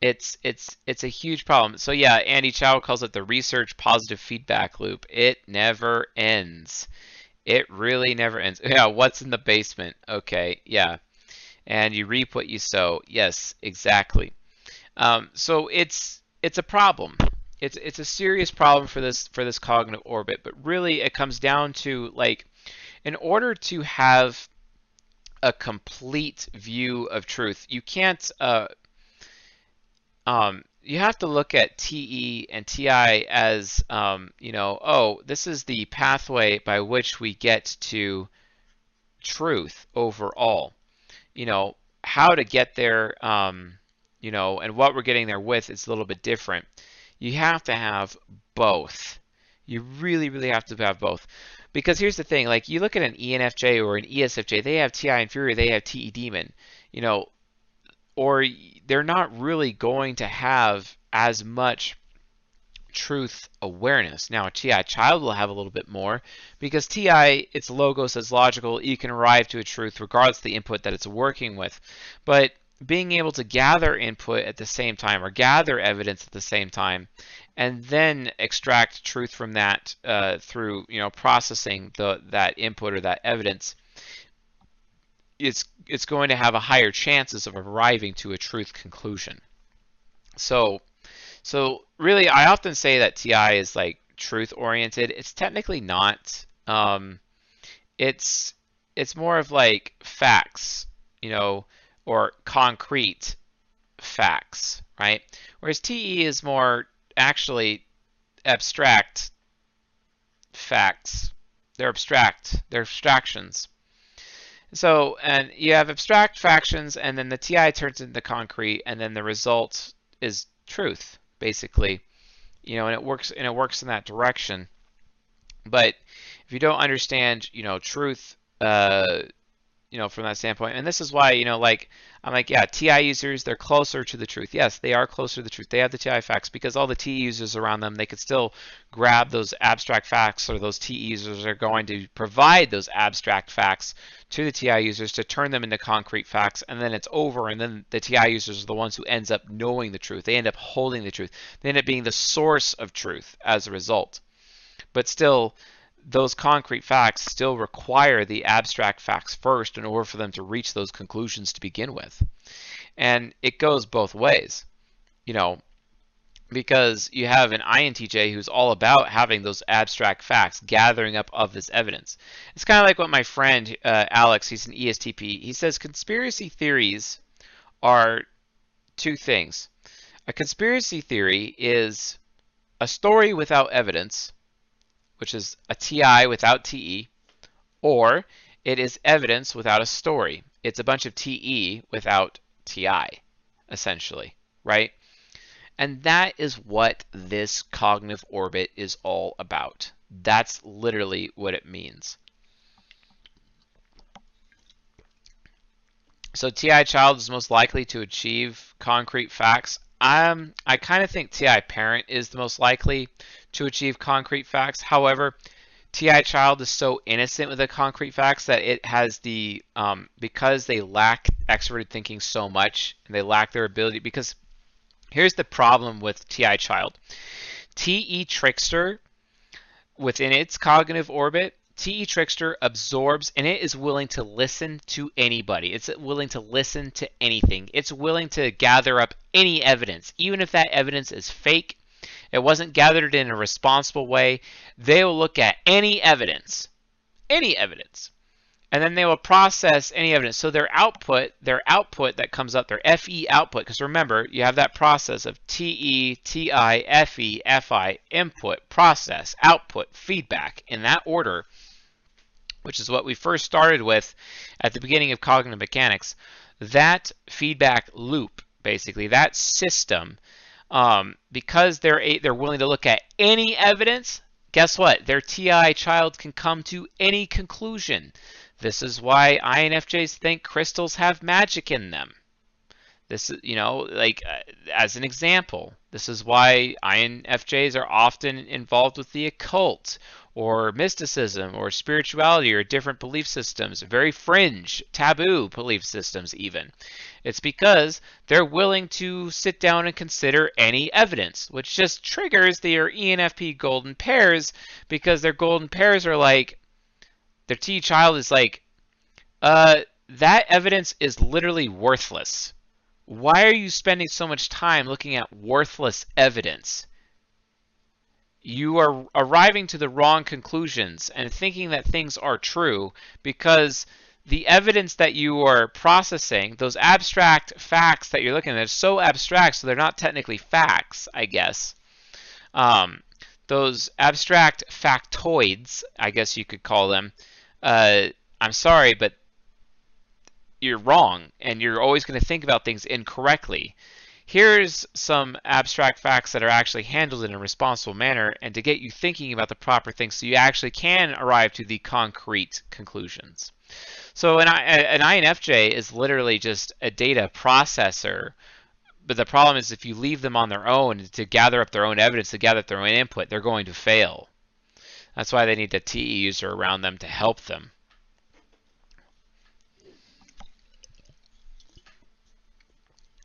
It's it's it's a huge problem. So yeah, Andy Chow calls it the research positive feedback loop. It never ends. It really never ends. [LAUGHS] Yeah, what's in the basement? Okay, yeah and you reap what you sow. Yes, exactly. Um, so it's it's a problem. It's it's a serious problem for this for this cognitive orbit. But really, it comes down to like, in order to have a complete view of truth, you can't. Uh, um, you have to look at TE and TI as, um, you know, oh, this is the pathway by which we get to truth overall you know, how to get there, um, you know, and what we're getting there with is a little bit different. You have to have both. You really, really have to have both. Because here's the thing, like you look at an ENFJ or an ESFJ, they have TI inferior, they have TE demon, you know, or they're not really going to have as much truth awareness. Now, a TI child will have a little bit more because TI, its logo says logical. You can arrive to a truth regardless of the input that it's working with. But being able to gather input at the same time or gather evidence at the same time and then extract truth from that uh, through you know processing the that input or that evidence it's it's going to have a higher chances of arriving to a truth conclusion so so really, I often say that TI is like truth oriented. It's technically not. Um, it's it's more of like facts, you know, or concrete facts, right? Whereas TE is more actually abstract facts. They're abstract. They're abstractions. So, and you have abstract factions, and then the TI turns into concrete, and then the result is truth basically, you know, and it works and it works in that direction. But if you don't understand, you know, truth, uh, you know, from that standpoint, and this is why, you know, like I'm like, yeah, TI users, they're closer to the truth. Yes, they are closer to the truth. They have the TI facts because all the TE users around them, they could still grab those abstract facts or those TE users are going to provide those abstract facts to the TI users to turn them into concrete facts and then it's over and then the TI users are the ones who ends up knowing the truth. They end up holding the truth. They end up being the source of truth as a result. But still, those concrete facts still require the abstract facts first in order for them to reach those conclusions to begin with. And it goes both ways, you know, because you have an INTJ who's all about having those abstract facts, gathering up of this evidence. It's kind of like what my friend uh, Alex, he's an ESTP, he says conspiracy theories are two things. A conspiracy theory is a story without evidence, which is a TI without TE, or it is evidence without a story. It's a bunch of TE without TI, essentially, right? And that is what this cognitive orbit is all about. That's literally what it means. So TI child is most likely to achieve concrete facts. Um, I kind of think TI parent is the most likely to achieve concrete facts. However, TI child is so innocent with the concrete facts that it has the um, because they lack extroverted thinking so much and they lack their ability because here's the problem with TI child. TE trickster within its cognitive orbit TE Trickster absorbs and it is willing to listen to anybody. It's willing to listen to anything. It's willing to gather up any evidence, even if that evidence is fake. It wasn't gathered in a responsible way. They will look at any evidence, any evidence, and then they will process any evidence. So their output, their output that comes up, their FE output, because remember, you have that process of TE, TI, FE, FI, input, process, output, feedback, in that order which is what we first started with at the beginning of cognitive mechanics, that feedback loop, basically, that system, um, because they're they're willing to look at any evidence, guess what? Their TI child can come to any conclusion. This is why INFJs think crystals have magic in them. This is, you know, like uh, as an example, this is why INFJs are often involved with the occult or mysticism or spirituality or different belief systems, very fringe, taboo belief systems, even. It's because they're willing to sit down and consider any evidence, which just triggers their ENFP golden pairs because their golden pairs are like, their T child is like, uh, that evidence is literally worthless why are you spending so much time looking at worthless evidence? You are arriving to the wrong conclusions and thinking that things are true because the evidence that you are processing, those abstract facts that you're looking at, are so abstract, so they're not technically facts, I guess. Um, those abstract factoids, I guess you could call them. Uh, I'm sorry, but you're wrong and you're always going to think about things incorrectly. Here's some abstract facts that are actually handled in a responsible manner and to get you thinking about the proper things so you actually can arrive to the concrete conclusions. So an, an INFJ is literally just a data processor but the problem is if you leave them on their own to gather up their own evidence, to gather up their own input, they're going to fail. That's why they need the TE user around them to help them.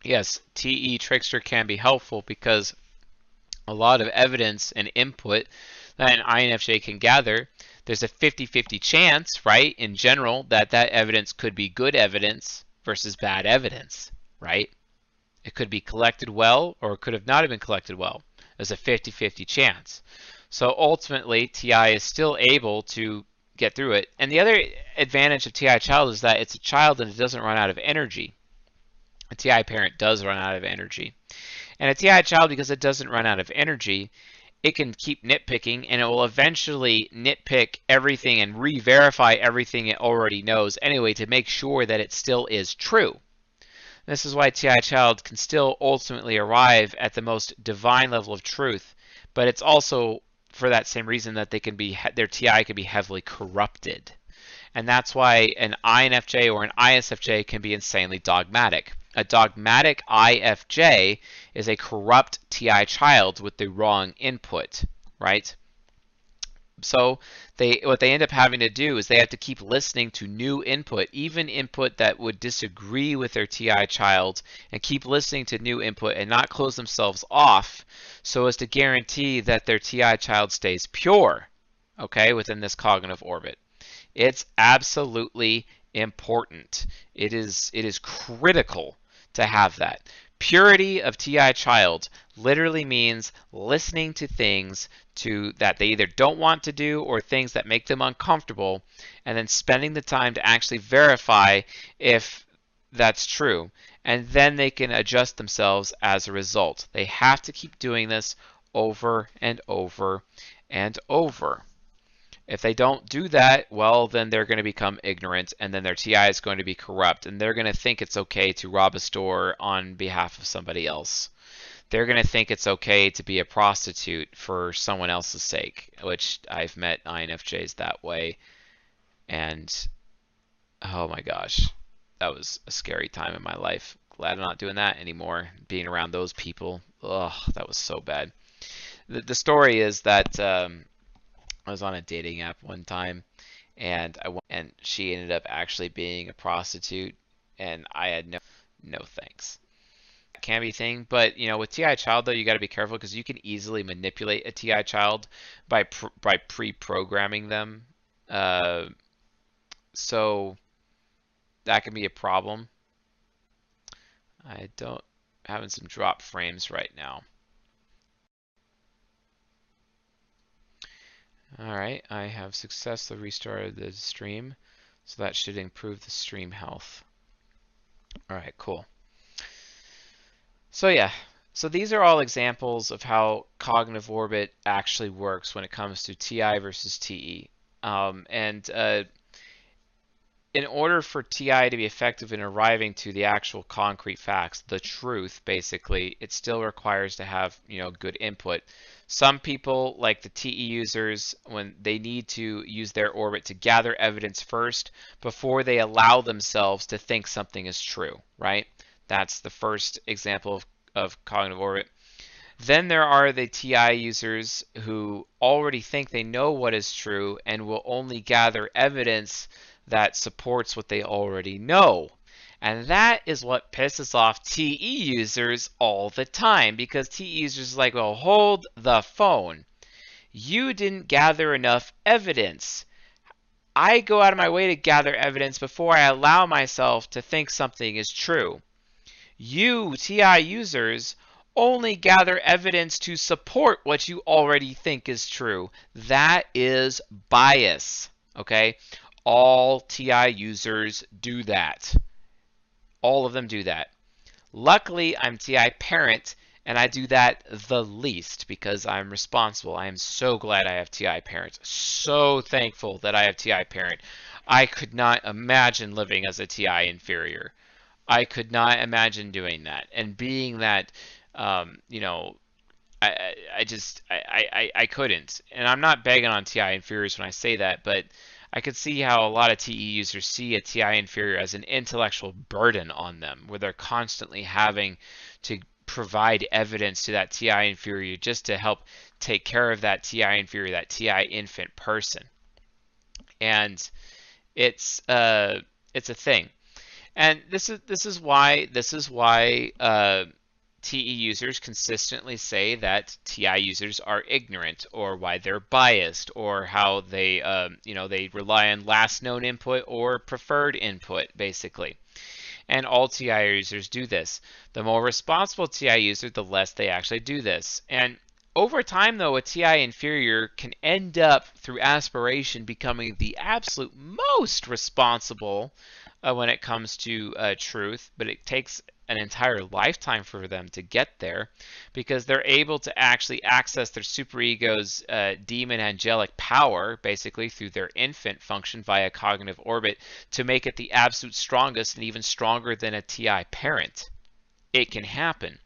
Yes, TE Trickster can be helpful because a lot of evidence and input that an INFJ can gather, there's a 50-50 chance, right, in general, that that evidence could be good evidence versus bad evidence, right? It could be collected well or it could have not have been collected well. There's a 50-50 chance. So ultimately, TI is still able to get through it. And the other advantage of TI child is that it's a child and it doesn't run out of energy a TI parent does run out of energy. And a TI child, because it doesn't run out of energy, it can keep nitpicking and it will eventually nitpick everything and re-verify everything it already knows anyway to make sure that it still is true. This is why TI child can still ultimately arrive at the most divine level of truth, but it's also for that same reason that they can be their TI can be heavily corrupted. And that's why an INFJ or an ISFJ can be insanely dogmatic. A dogmatic IFJ is a corrupt TI child with the wrong input, right? So they what they end up having to do is they have to keep listening to new input, even input that would disagree with their TI child, and keep listening to new input and not close themselves off so as to guarantee that their TI child stays pure, okay, within this cognitive orbit. It's absolutely important. It is it is critical to have that. Purity of TI child literally means listening to things to that they either don't want to do or things that make them uncomfortable and then spending the time to actually verify if that's true and then they can adjust themselves as a result. They have to keep doing this over and over and over. If they don't do that, well, then they're going to become ignorant, and then their TI is going to be corrupt, and they're going to think it's okay to rob a store on behalf of somebody else. They're going to think it's okay to be a prostitute for someone else's sake, which I've met INFJs that way. And oh my gosh, that was a scary time in my life. Glad I'm not doing that anymore. Being around those people, ugh, that was so bad. The, the story is that um, I was on a dating app one time, and I and she ended up actually being a prostitute, and I had no no thanks. Can be thing, but you know, with TI child though, you got to be careful because you can easily manipulate a TI child by pr by pre-programming them. Uh, so that can be a problem. I don't having some drop frames right now. All right, I have successfully restarted the stream, so that should improve the stream health. All right, cool. So yeah, so these are all examples of how cognitive orbit actually works when it comes to TI versus TE. Um, and uh, in order for TI to be effective in arriving to the actual concrete facts, the truth, basically, it still requires to have, you know, good input. Some people, like the TE users, when they need to use their orbit to gather evidence first before they allow themselves to think something is true, right? That's the first example of, of cognitive orbit. Then there are the TI users who already think they know what is true and will only gather evidence that supports what they already know. And that is what pisses off TE users all the time because TE users like, well, hold the phone. You didn't gather enough evidence. I go out of my way to gather evidence before I allow myself to think something is true. You, TI users, only gather evidence to support what you already think is true. That is bias. Okay? All TI users do that. All of them do that. Luckily, I'm TI parent, and I do that the least because I'm responsible. I am so glad I have TI parent. So thankful that I have TI parent. I could not imagine living as a TI inferior. I could not imagine doing that. And being that, um, you know, I, I just, I, I, I couldn't. And I'm not begging on TI inferiors when I say that, but I could see how a lot of TE users see a TI inferior as an intellectual burden on them, where they're constantly having to provide evidence to that TI inferior just to help take care of that TI inferior, that TI infant person. And it's uh, it's a thing. And this is this is why this is why uh, TE users consistently say that TI users are ignorant or why they're biased or how they, um, you know, they rely on last known input or preferred input, basically. And all TI users do this. The more responsible TI user, the less they actually do this. And over time, though, a TI inferior can end up, through aspiration, becoming the absolute most responsible uh, when it comes to uh, truth, but it takes an entire lifetime for them to get there because they're able to actually access their superego's uh, demon angelic power basically through their infant function via cognitive orbit to make it the absolute strongest and even stronger than a TI parent. It can happen.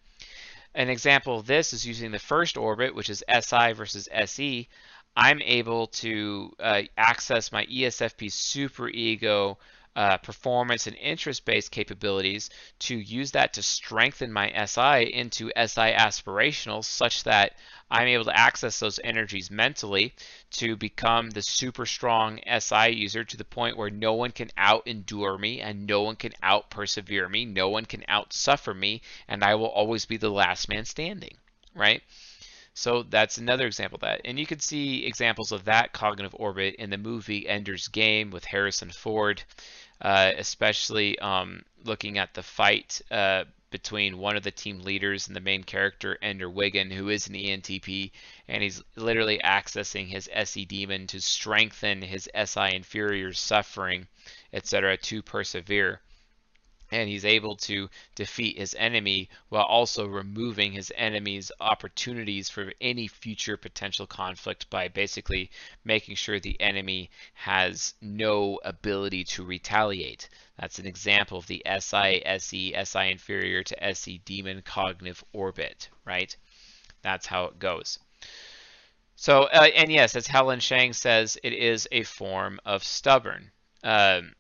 An example of this is using the first orbit, which is SI versus SE. I'm able to uh, access my ESFP superego uh, performance and interest-based capabilities to use that to strengthen my SI into SI aspirational such that I'm able to access those energies mentally to become the super strong SI user to the point where no one can out endure me and no one can out persevere me, no one can out suffer me, and I will always be the last man standing, right? So that's another example of that. And you can see examples of that cognitive orbit in the movie Ender's Game with Harrison Ford uh, especially um, looking at the fight uh, between one of the team leaders and the main character, Ender Wiggin, who is an ENTP, and he's literally accessing his SE demon to strengthen his SI inferior suffering, etc., to persevere and he's able to defeat his enemy while also removing his enemy's opportunities for any future potential conflict by basically making sure the enemy has no ability to retaliate. That's an example of the SI, SE, SI inferior to SE demon cognitive orbit, right? That's how it goes. So, uh, and yes, as Helen Shang says, it is a form of stubborn. Um,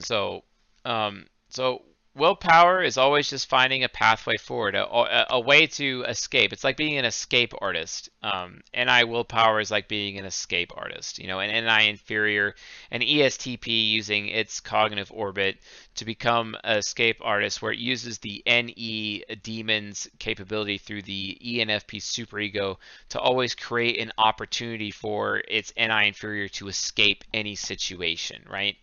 so Um, so willpower is always just finding a pathway forward, a, a, a way to escape. It's like being an escape artist. Um, NI willpower is like being an escape artist. You know, an NI inferior, an ESTP using its cognitive orbit to become an escape artist, where it uses the NE demon's capability through the ENFP superego to always create an opportunity for its NI inferior to escape any situation, right?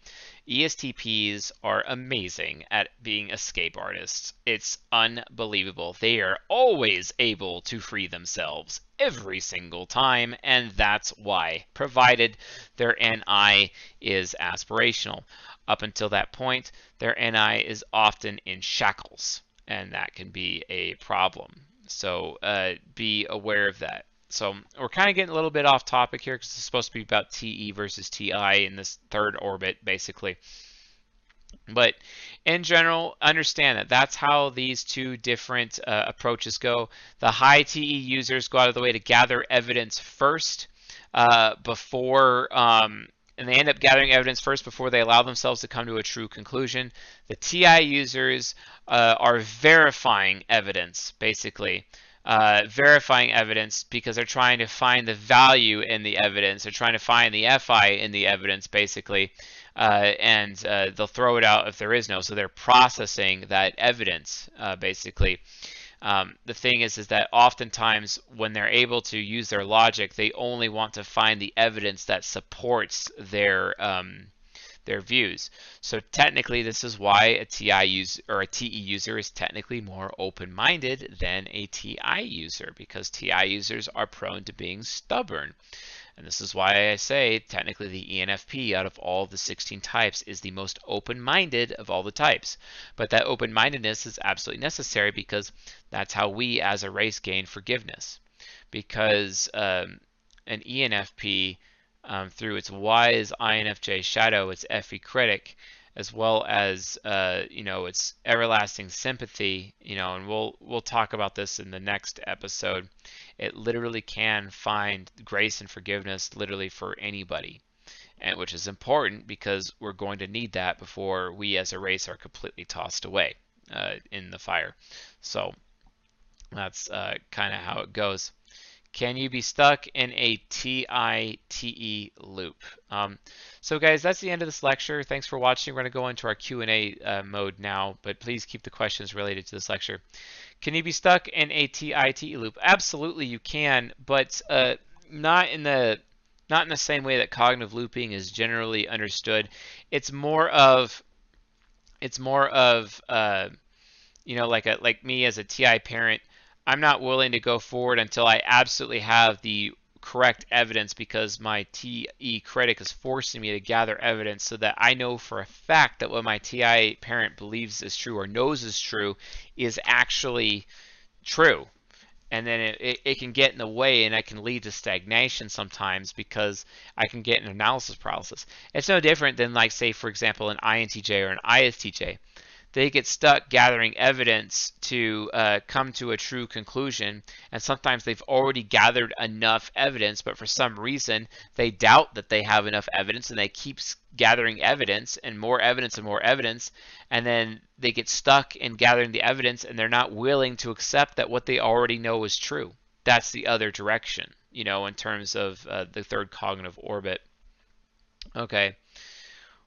ESTPs are amazing at being escape artists. It's unbelievable. They are always able to free themselves every single time, and that's why, provided their NI is aspirational. Up until that point, their NI is often in shackles, and that can be a problem. So uh, be aware of that. So we're kind of getting a little bit off topic here because it's supposed to be about TE versus TI in this third orbit, basically. But in general, understand that that's how these two different uh, approaches go. The high TE users go out of the way to gather evidence first uh, before, um, and they end up gathering evidence first before they allow themselves to come to a true conclusion. The TI users uh, are verifying evidence, basically uh, verifying evidence because they're trying to find the value in the evidence. They're trying to find the FI in the evidence, basically, uh, and uh, they'll throw it out if there is no. So they're processing that evidence, uh, basically. Um, the thing is, is that oftentimes when they're able to use their logic, they only want to find the evidence that supports their um, their views. So technically, this is why a TI user or a TE user is technically more open-minded than a TI user because TI users are prone to being stubborn. And this is why I say technically the ENFP out of all the 16 types is the most open-minded of all the types. But that open-mindedness is absolutely necessary because that's how we as a race gain forgiveness. Because um, an ENFP um, through its wise INFJ shadow, its FE critic, as well as uh, you know its everlasting sympathy. You know, and we'll we'll talk about this in the next episode. It literally can find grace and forgiveness literally for anybody, and which is important because we're going to need that before we as a race are completely tossed away uh, in the fire. So that's uh, kind of how it goes. Can you be stuck in a TITE loop? Um, so guys, that's the end of this lecture. Thanks for watching. We're going to go into our Q&A uh, mode now, but please keep the questions related to this lecture. Can you be stuck in a TITE loop? Absolutely you can, but uh, not in the not in the same way that cognitive looping is generally understood. It's more of it's more of uh, you know like a like me as a TI parent I'm not willing to go forward until I absolutely have the correct evidence because my TE critic is forcing me to gather evidence so that I know for a fact that what my TI parent believes is true or knows is true is actually true. And then it, it, it, can get in the way and it can lead to stagnation sometimes because I can get an analysis paralysis. It's no different than like say for example an INTJ or an ISTJ they get stuck gathering evidence to uh, come to a true conclusion. And sometimes they've already gathered enough evidence, but for some reason they doubt that they have enough evidence and they keep gathering evidence and more evidence and more evidence. And then they get stuck in gathering the evidence and they're not willing to accept that what they already know is true. That's the other direction, you know, in terms of uh, the third cognitive orbit. Okay.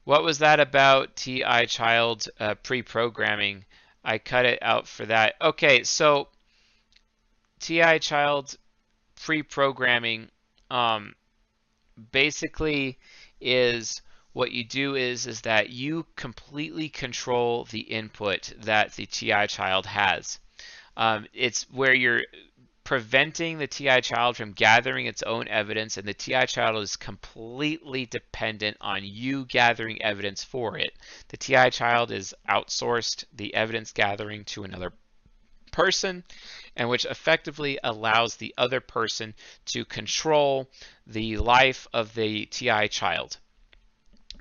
What was that about TI child uh, pre-programming? I cut it out for that. Okay, so TI child pre-programming um, basically is what you do is is that you completely control the input that the TI child has. Um, it's where you're preventing the TI child from gathering its own evidence, and the TI child is completely dependent on you gathering evidence for it. The TI child is outsourced the evidence gathering to another person, and which effectively allows the other person to control the life of the TI child,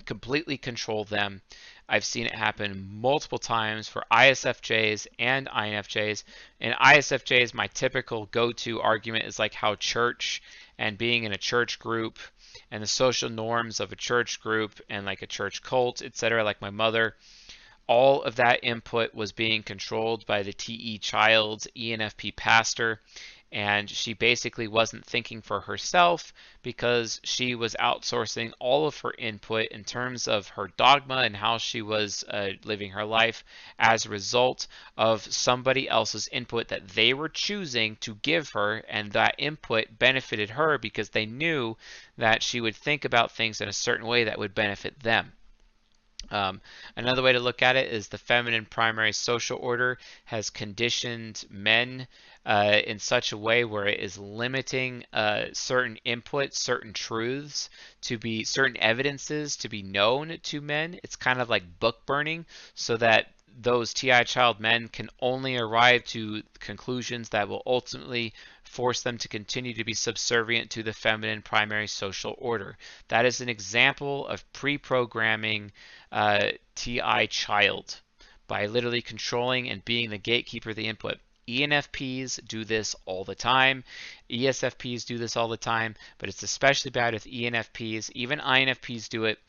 completely control them I've seen it happen multiple times for ISFJs and INFJs. And ISFJs, my typical go-to argument is like how church and being in a church group and the social norms of a church group and like a church cult, etc., like my mother, all of that input was being controlled by the TE child's ENFP pastor and she basically wasn't thinking for herself because she was outsourcing all of her input in terms of her dogma and how she was uh, living her life as a result of somebody else's input that they were choosing to give her and that input benefited her because they knew that she would think about things in a certain way that would benefit them. Um, another way to look at it is the feminine primary social order has conditioned men uh, in such a way where it is limiting uh, certain inputs, certain truths to be, certain evidences to be known to men. It's kind of like book burning so that those TI child men can only arrive to conclusions that will ultimately force them to continue to be subservient to the feminine primary social order. That is an example of pre-programming uh, TI child by literally controlling and being the gatekeeper of the input. ENFPs do this all the time. ESFPs do this all the time, but it's especially bad with ENFPs. Even INFPs do it.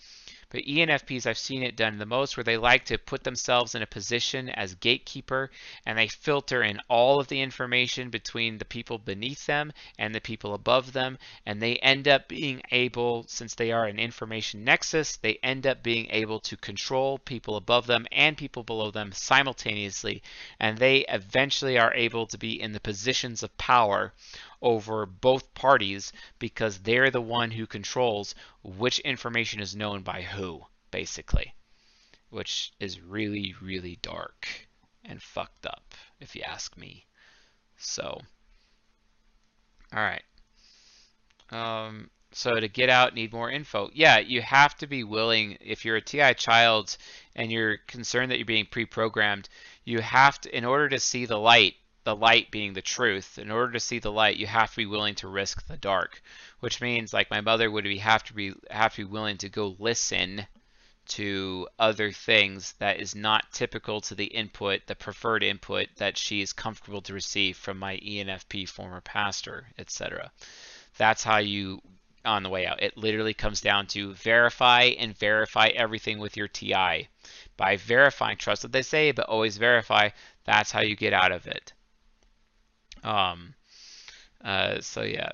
But ENFPs, I've seen it done the most where they like to put themselves in a position as gatekeeper and they filter in all of the information between the people beneath them and the people above them. And they end up being able, since they are an information nexus, they end up being able to control people above them and people below them simultaneously. And they eventually are able to be in the positions of power over both parties because they're the one who controls which information is known by who, basically. Which is really, really dark and fucked up, if you ask me. So, alright. Um, so to get out, need more info. Yeah, you have to be willing, if you're a TI child and you're concerned that you're being pre-programmed, you have to, in order to see the light, the light being the truth. In order to see the light, you have to be willing to risk the dark, which means like my mother would be have to be have to be willing to go listen to other things that is not typical to the input, the preferred input that she is comfortable to receive from my ENFP former pastor, etc. That's how you on the way out. It literally comes down to verify and verify everything with your TI. By verifying, trust what they say, but always verify. That's how you get out of it. Um, uh, so yeah.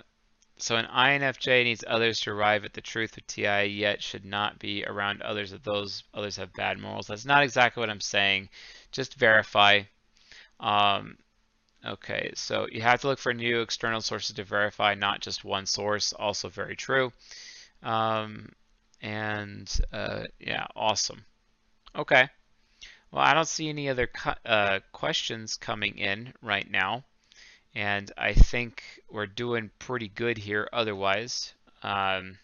So an INFJ needs others to arrive at the truth of TI, yet should not be around others if those others have bad morals. That's not exactly what I'm saying. Just verify. Um, okay, so you have to look for new external sources to verify, not just one source. Also very true. Um, and uh, yeah, awesome. Okay. Well, I don't see any other uh, questions coming in right now and I think we're doing pretty good here otherwise. Um,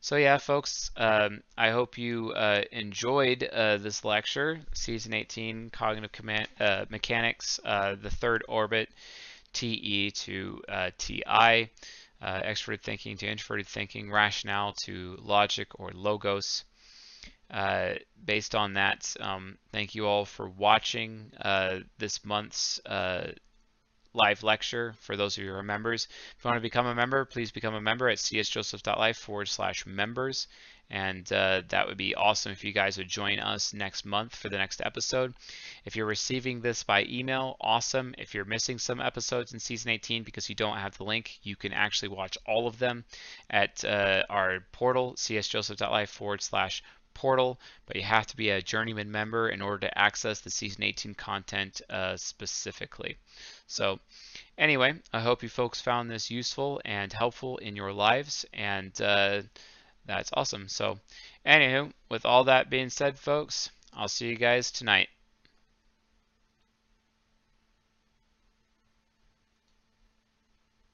so yeah, folks, um, I hope you uh, enjoyed uh, this lecture, Season 18, Cognitive Command, uh, Mechanics, uh, the Third Orbit, TE to uh, TI, uh, Extroverted Thinking to Introverted Thinking, Rationale to Logic or Logos. based on that, um, thank you all for watching this month's live lecture for those of you who are members. If you want to become a member, please become a member at csjoseph.life forward slash members. And uh, that would be awesome if you guys would join us next month for the next episode. If you're receiving this by email, awesome. If you're missing some episodes in season 18 because you don't have the link, you can actually watch all of them at uh, our portal, csjoseph.life forward slash portal, but you have to be a journeyman member in order to access the season 18 content uh, specifically. So anyway, I hope you folks found this useful and helpful in your lives, and uh, that's awesome. So anywho, with all that being said, folks, I'll see you guys tonight.